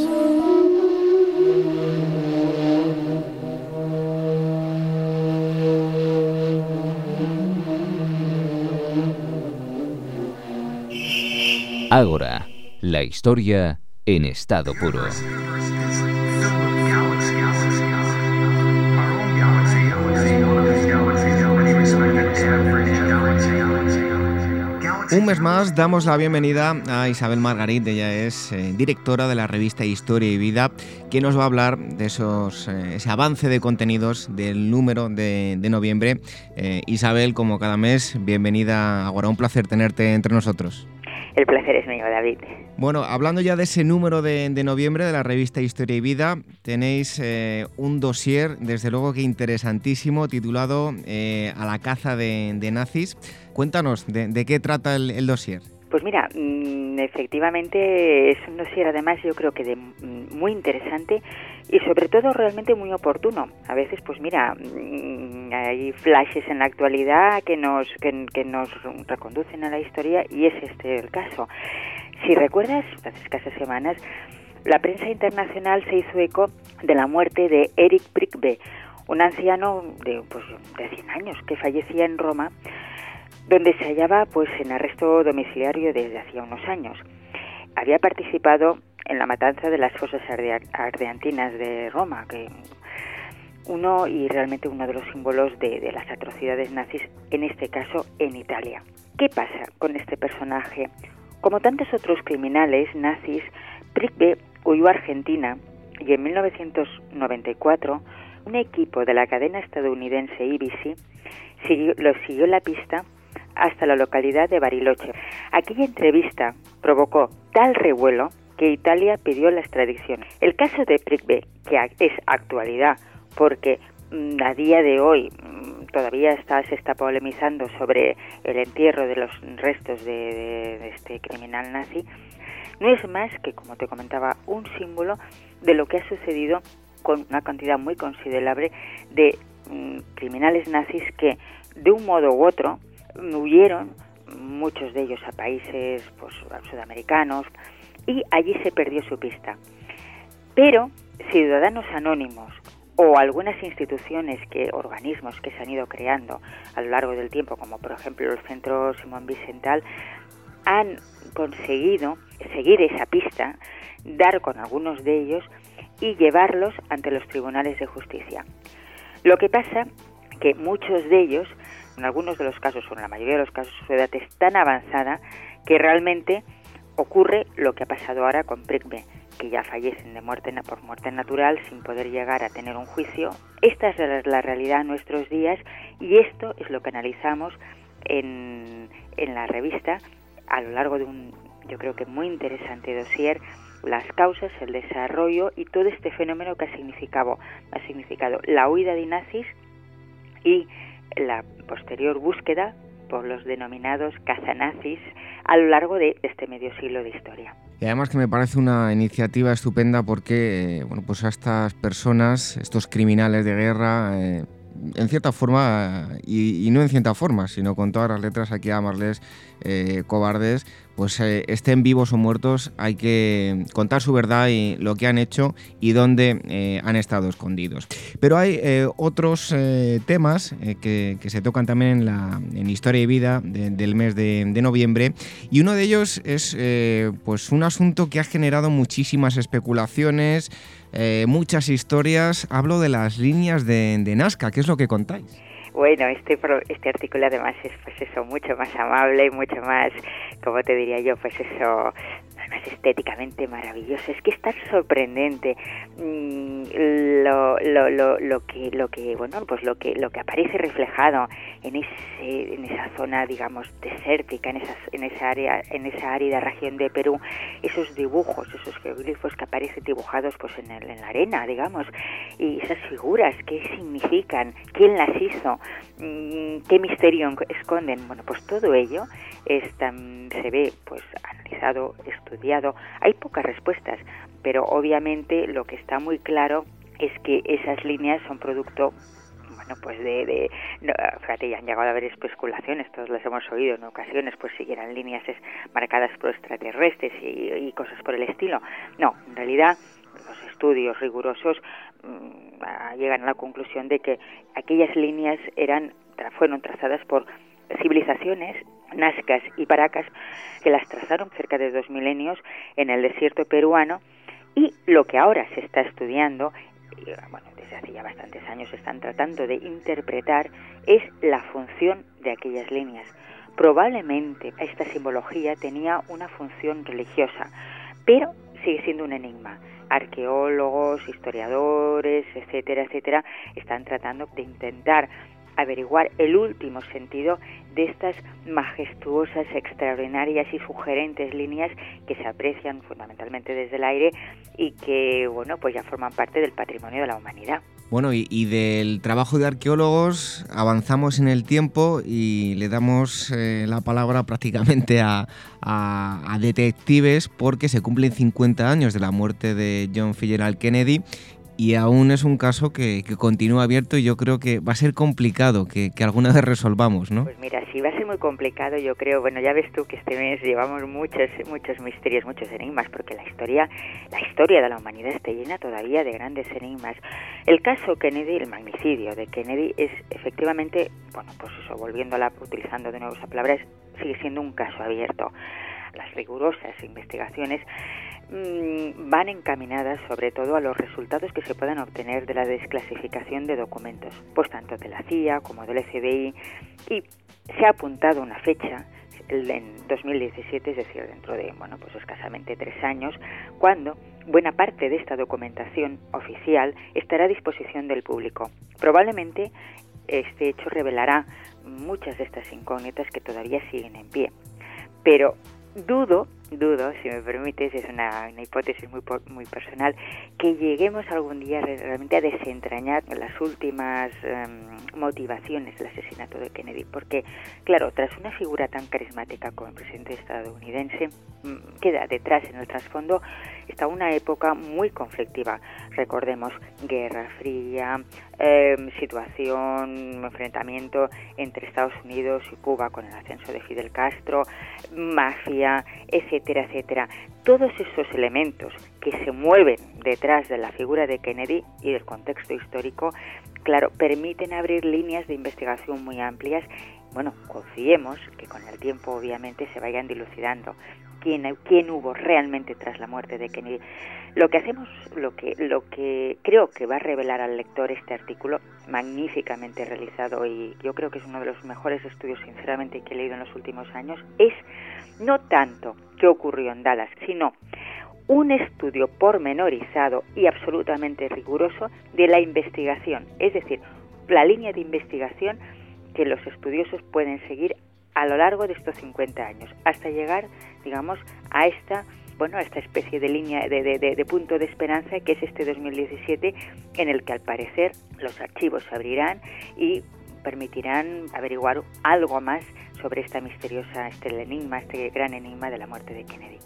Ágora, la historia en estado puro. Un mes más damos la bienvenida a Isabel Margarit, ella es eh, directora de la revista Historia y Vida, que nos va a hablar de esos, eh, ese avance de contenidos del número de, noviembre. Eh, Isabel, como cada mes, bienvenida. Ahora un placer tenerte entre nosotros. El placer es mío, David. Bueno, hablando ya de ese número de, noviembre de la revista Historia y Vida, tenéis un dossier, desde luego que interesantísimo, titulado A la caza de nazis. Cuéntanos, ¿de, qué trata el, dossier? Pues mira, mm, efectivamente es un dossier además yo creo que de, mm, muy interesante y sobre todo realmente muy oportuno. A veces pues mira, mm, hay flashes en la actualidad que nos, que, nos reconducen a la historia y es este el caso. Si recuerdas, hace escasas semanas, la prensa internacional se hizo eco de la muerte de Eric Prickbe, un anciano de, pues, de 100 años que fallecía en Roma donde se hallaba pues en arresto domiciliario desde hacía unos años. Había participado en la matanza de las fosas ardeantinas de Roma, que uno y realmente uno de los símbolos de, las atrocidades nazis, en este caso en Italia. ¿Qué pasa con este personaje? Como tantos otros criminales nazis, Prickbe huyó a Argentina y en 1994 un equipo de la cadena estadounidense IBC lo siguió la pista hasta la localidad de Bariloche. Aquella entrevista provocó tal revuelo que Italia pidió la extradición. El caso de Prickbe, que es actualidad porque mm, a día de hoy mm, todavía está, se está polemizando sobre el entierro de los restos de, este criminal nazi, no es más que, como te comentaba, un símbolo de lo que ha sucedido con una cantidad muy considerable de mm, criminales nazis que, de un modo u otro, huyeron muchos de ellos a países pues, sudamericanos y allí se perdió su pista. Pero ciudadanos anónimos o algunas instituciones que organismos que se han ido creando a lo largo del tiempo, como por ejemplo el Centro Simón Vicental, han conseguido seguir esa pista, dar con algunos de ellos y llevarlos ante los tribunales de justicia. Lo que pasa que muchos de ellos en algunos de los casos, o en la mayoría de los casos, su edad es tan avanzada que realmente ocurre lo que ha pasado ahora con Prickbe, que ya fallecen de muerte por muerte natural sin poder llegar a tener un juicio. Esta es la realidad en nuestros días y esto es lo que analizamos en, en la revista a lo largo de un, yo creo que muy interesante dossier, las causas, el desarrollo y todo este fenómeno que ha significado, ha significado la huida de nazis y la posterior búsqueda por los denominados cazanazis a lo largo de este medio siglo de historia. Y además que me parece una iniciativa estupenda porque, eh, bueno, pues a estas personas, estos criminales de guerra, eh, en cierta forma, y, no en cierta forma, sino con todas las letras hay que llamarles eh, cobardes, pues eh, estén vivos o muertos, hay que contar su verdad y lo que han hecho y dónde eh, han estado escondidos. Pero hay otros temas que, se tocan también en la Historia y Vida del mes de, noviembre y uno de ellos es pues un asunto que ha generado muchísimas especulaciones, muchas historias. Hablo de las líneas de, de Nazca, ¿qué es lo que contáis? Bueno, este, este artículo además es pues eso, mucho más amable, mucho más, como te diría yo, pues eso, estéticamente maravilloso, es que es tan sorprendente mm, lo, lo, lo, lo, que lo que bueno pues lo que lo que aparece reflejado en ese en esa zona digamos desértica en esa en esa área en esa árida región de Perú esos dibujos esos geoglifos que aparecen dibujados pues en, el, en la arena digamos y esas figuras qué significan quién las hizo mm, qué misterio esconden bueno pues todo ello está, se ve pues analizado, estudiado. Hay pocas respuestas, pero obviamente lo que está muy claro es que esas líneas son producto bueno, pues de, de fíjate, ya han llegado a haber especulaciones, todos las hemos oído en ocasiones, pues si eran líneas marcadas por extraterrestres y, cosas por el estilo. No, en realidad los estudios rigurosos mm, llegan a la conclusión de que aquellas líneas eran fueron trazadas por civilizaciones nazcas y paracas que las trazaron cerca de dos milenios en el desierto peruano y lo que ahora se está estudiando, bueno, desde hace ya bastantes años se están tratando de interpretar, es la función de aquellas líneas. Probablemente esta simbología tenía una función religiosa, pero sigue siendo un enigma. Arqueólogos, historiadores, etcétera, etcétera, están tratando de intentar averiguar el último sentido de estas majestuosas, extraordinarias y sugerentes líneas que se aprecian fundamentalmente desde el aire y que, bueno, pues ya forman parte del patrimonio de la humanidad. Bueno, y, del trabajo de arqueólogos avanzamos en el tiempo y le damos eh, la palabra prácticamente a, a, detectives porque se cumplen 50 años de la muerte de John Fitzgerald Kennedy y aún es un caso que, continúa abierto y yo creo que va a ser complicado que, alguna vez resolvamos, ¿no? Pues mira, sí va a ser muy complicado, yo creo. Bueno, ya ves tú que este mes llevamos muchos, muchos misterios, muchos enigmas, porque la historia, la historia de la humanidad está llena todavía de grandes enigmas. El caso Kennedy, el magnicidio de Kennedy, es efectivamente, bueno, pues eso, volviendo a la, utilizando de nuevo esa palabra, sigue siendo un caso abierto. Las rigurosas investigaciones van encaminadas sobre todo a los resultados que se puedan obtener de la desclasificación de documentos, pues tanto de la CIA como del FBI, y se ha apuntado una fecha en 2017, es decir, dentro de bueno, pues escasamente tres años, cuando buena parte de esta documentación oficial estará a disposición del público. Probablemente este hecho revelará muchas de estas incógnitas que todavía siguen en pie. Pero dudo dudo, si me permites, es una, hipótesis muy, muy personal, que lleguemos algún día realmente a desentrañar las últimas em, motivaciones del asesinato de Kennedy. Porque, claro, tras una figura tan carismática como el presidente estadounidense, mm, queda detrás en el trasfondo está una época muy conflictiva. Recordemos Guerra Fría, em, situación, enfrentamiento entre Estados Unidos y Cuba con el ascenso de Fidel Castro, mafia, etcétera, etcétera. Todos esos elementos que se mueven detrás de la figura de Kennedy y del contexto histórico, claro, permiten abrir líneas de investigación muy amplias. Bueno, confiemos que con el tiempo obviamente se vayan dilucidando quién, quién hubo realmente tras la muerte de Kennedy. Lo que hacemos, lo que, lo que creo que va a revelar al lector este artículo, magníficamente realizado y yo creo que es uno de los mejores estudios, sinceramente, que he leído en los últimos años, es no tanto qué ocurrió en Dallas, sino un estudio pormenorizado y absolutamente riguroso de la investigación, es decir, la línea de investigación que los estudiosos pueden seguir a lo largo de estos 50 años, hasta llegar, digamos, a esta bueno, a esta especie de línea de, de, punto de esperanza que es este 2017 en el que al parecer los archivos se abrirán y permitirán averiguar algo más sobre esta misteriosa, este enigma, este gran enigma de la muerte de Kennedy.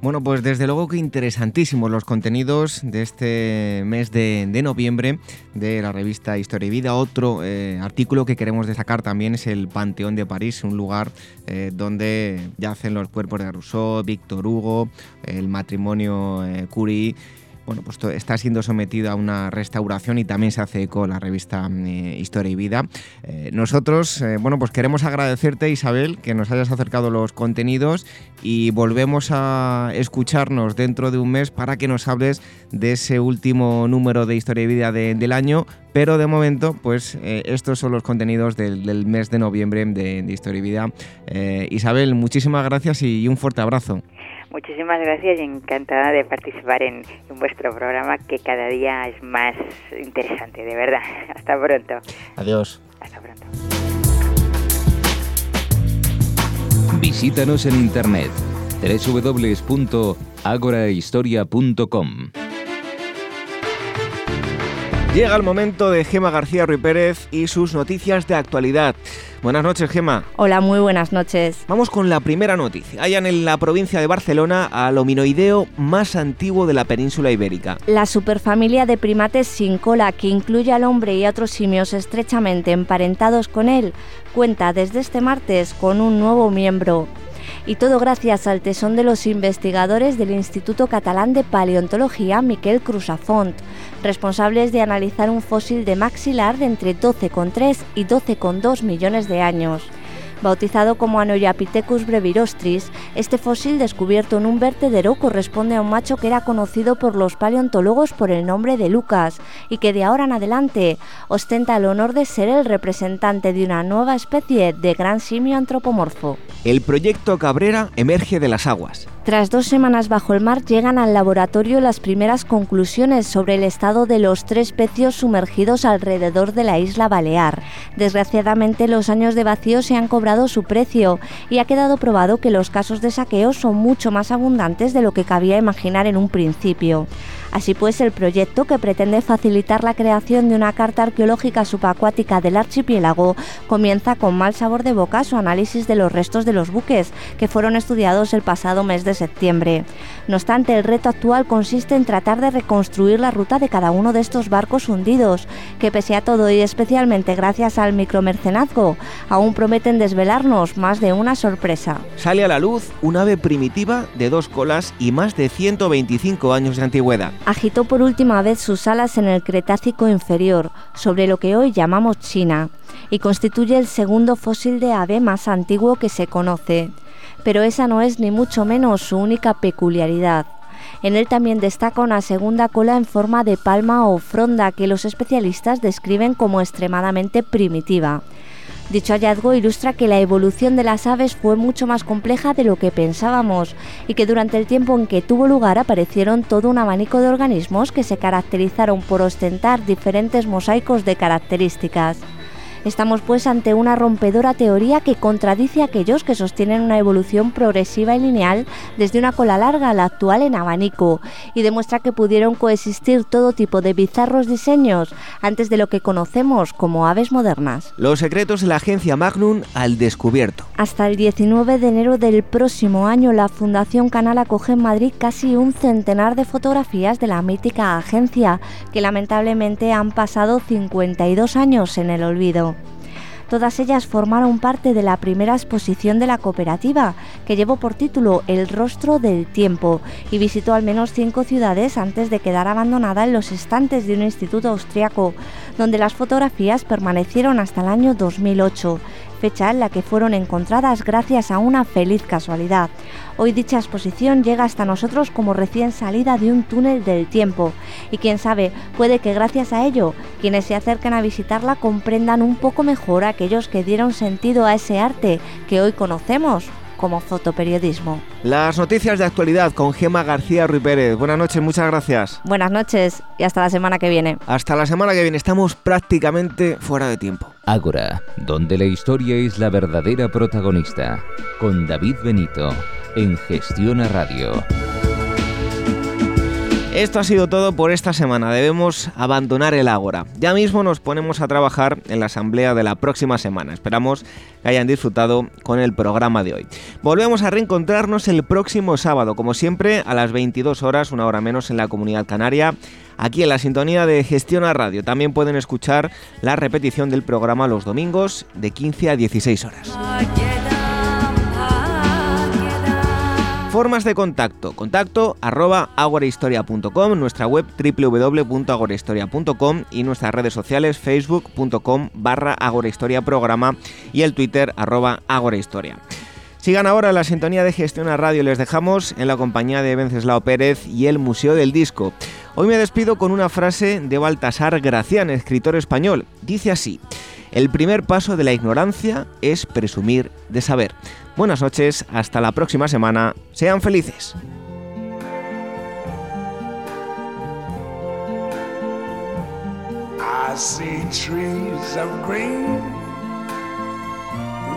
Bueno, pues desde luego que interesantísimos los contenidos de este mes de, noviembre de la revista Historia y Vida. Otro eh, artículo que queremos destacar también es el Panteón de París, un lugar eh, donde yacen los cuerpos de Rousseau, Víctor Hugo, el matrimonio eh, Curie bueno, pues está siendo sometido a una restauración y también se hace eco la revista eh, Historia y Vida. Eh, nosotros, eh, bueno, pues queremos agradecerte, Isabel, que nos hayas acercado los contenidos y volvemos a escucharnos dentro de un mes para que nos hables de ese último número de Historia y Vida del año. Pero de momento, pues estos son los contenidos del, mes de noviembre de, Historia y Vida. Isabel, muchísimas gracias y un fuerte abrazo. Muchísimas gracias y encantada de participar en, en, vuestro programa que cada día es más interesante, de verdad. Hasta pronto. Adiós. Hasta pronto. Visítanos en internet www.agorahistoria.com. Llega el momento de Gema García Ruiz Pérez y sus noticias de actualidad. Buenas noches, Gema. Hola, muy buenas noches. Vamos con la primera noticia. Hayan en la provincia de Barcelona al hominoideo más antiguo de la península ibérica. La superfamilia de primates sin cola, que incluye al hombre y a otros simios estrechamente emparentados con él, cuenta desde este martes con un nuevo miembro y todo gracias al tesón de los investigadores del Instituto Catalán de Paleontología Miquel Cruzafont, responsables de analizar un fósil de maxilar de entre 12,3 y 12,2 millones de años. Bautizado como Anoyapithecus brevirostris, este fósil descubierto en un vertedero corresponde a un macho que era conocido por los paleontólogos por el nombre de Lucas y que de ahora en adelante ostenta el honor de ser el representante de una nueva especie de gran simio antropomorfo. El proyecto Cabrera emerge de las aguas. Tras dos semanas bajo el mar llegan al laboratorio las primeras conclusiones sobre el estado de los tres pecios sumergidos alrededor de la isla Balear. Desgraciadamente los años de vacío se han cobrado su precio y ha quedado probado que los casos de saqueo son mucho más abundantes de lo que cabía imaginar en un principio. Así pues, el proyecto, que pretende facilitar la creación de una carta arqueológica subacuática del archipiélago, comienza con mal sabor de boca su análisis de los restos de los buques, que fueron estudiados el pasado mes de septiembre. No obstante, el reto actual consiste en tratar de reconstruir la ruta de cada uno de estos barcos hundidos, que pese a todo y especialmente gracias al micromercenazgo, aún prometen desvelarnos más de una sorpresa. Sale a la luz un ave primitiva de dos colas y más de 125 años de antigüedad agitó por última vez sus alas en el Cretácico inferior, sobre lo que hoy llamamos China, y constituye el segundo fósil de ave más antiguo que se conoce. Pero esa no es ni mucho menos su única peculiaridad. En él también destaca una segunda cola en forma de palma o fronda que los especialistas describen como extremadamente primitiva. Dicho hallazgo ilustra que la evolución de las aves fue mucho más compleja de lo que pensábamos y que durante el tiempo en que tuvo lugar aparecieron todo un abanico de organismos que se caracterizaron por ostentar diferentes mosaicos de características. Estamos pues ante una rompedora teoría que contradice a aquellos que sostienen una evolución progresiva y lineal desde una cola larga a la actual en abanico y demuestra que pudieron coexistir todo tipo de bizarros diseños antes de lo que conocemos como aves modernas. Los secretos de la agencia Magnum al descubierto. Hasta el 19 de enero del próximo año la Fundación Canal acoge en Madrid casi un centenar de fotografías de la mítica agencia que lamentablemente han pasado 52 años en el olvido. Todas ellas formaron parte de la primera exposición de la cooperativa, que llevó por título El rostro del tiempo, y visitó al menos cinco ciudades antes de quedar abandonada en los estantes de un instituto austriaco, donde las fotografías permanecieron hasta el año 2008 fecha en la que fueron encontradas gracias a una feliz casualidad. Hoy dicha exposición llega hasta nosotros como recién salida de un túnel del tiempo y quién sabe, puede que gracias a ello quienes se acercan a visitarla comprendan un poco mejor aquellos que dieron sentido a ese arte que hoy conocemos como fotoperiodismo. Las noticias de actualidad con Gema García Ruiz Pérez. Buenas noches, muchas gracias. Buenas noches y hasta la semana que viene. Hasta la semana que viene, estamos prácticamente fuera de tiempo. Ágora, donde la historia es la verdadera protagonista, con David Benito, en Gestión a Radio. Esto ha sido todo por esta semana. Debemos abandonar el Ágora. Ya mismo nos ponemos a trabajar en la asamblea de la próxima semana. Esperamos que hayan disfrutado con el programa de hoy. Volvemos a reencontrarnos el próximo sábado, como siempre, a las 22 horas, una hora menos en la comunidad canaria, aquí en la sintonía de Gestión a Radio. También pueden escuchar la repetición del programa los domingos de 15 a 16 horas. Formas de contacto. Contacto arroba agorahistoria.com, nuestra web www.agorahistoria.com y nuestras redes sociales facebook.com barra agorahistoria programa y el twitter arroba agorahistoria. Sigan ahora la sintonía de Gestión a Radio. Les dejamos en la compañía de Venceslao Pérez y el Museo del Disco. Hoy me despido con una frase de Baltasar Gracián, escritor español. Dice así. El primer paso de la ignorancia es presumir de saber. Buenas noches, hasta la próxima semana, sean felices.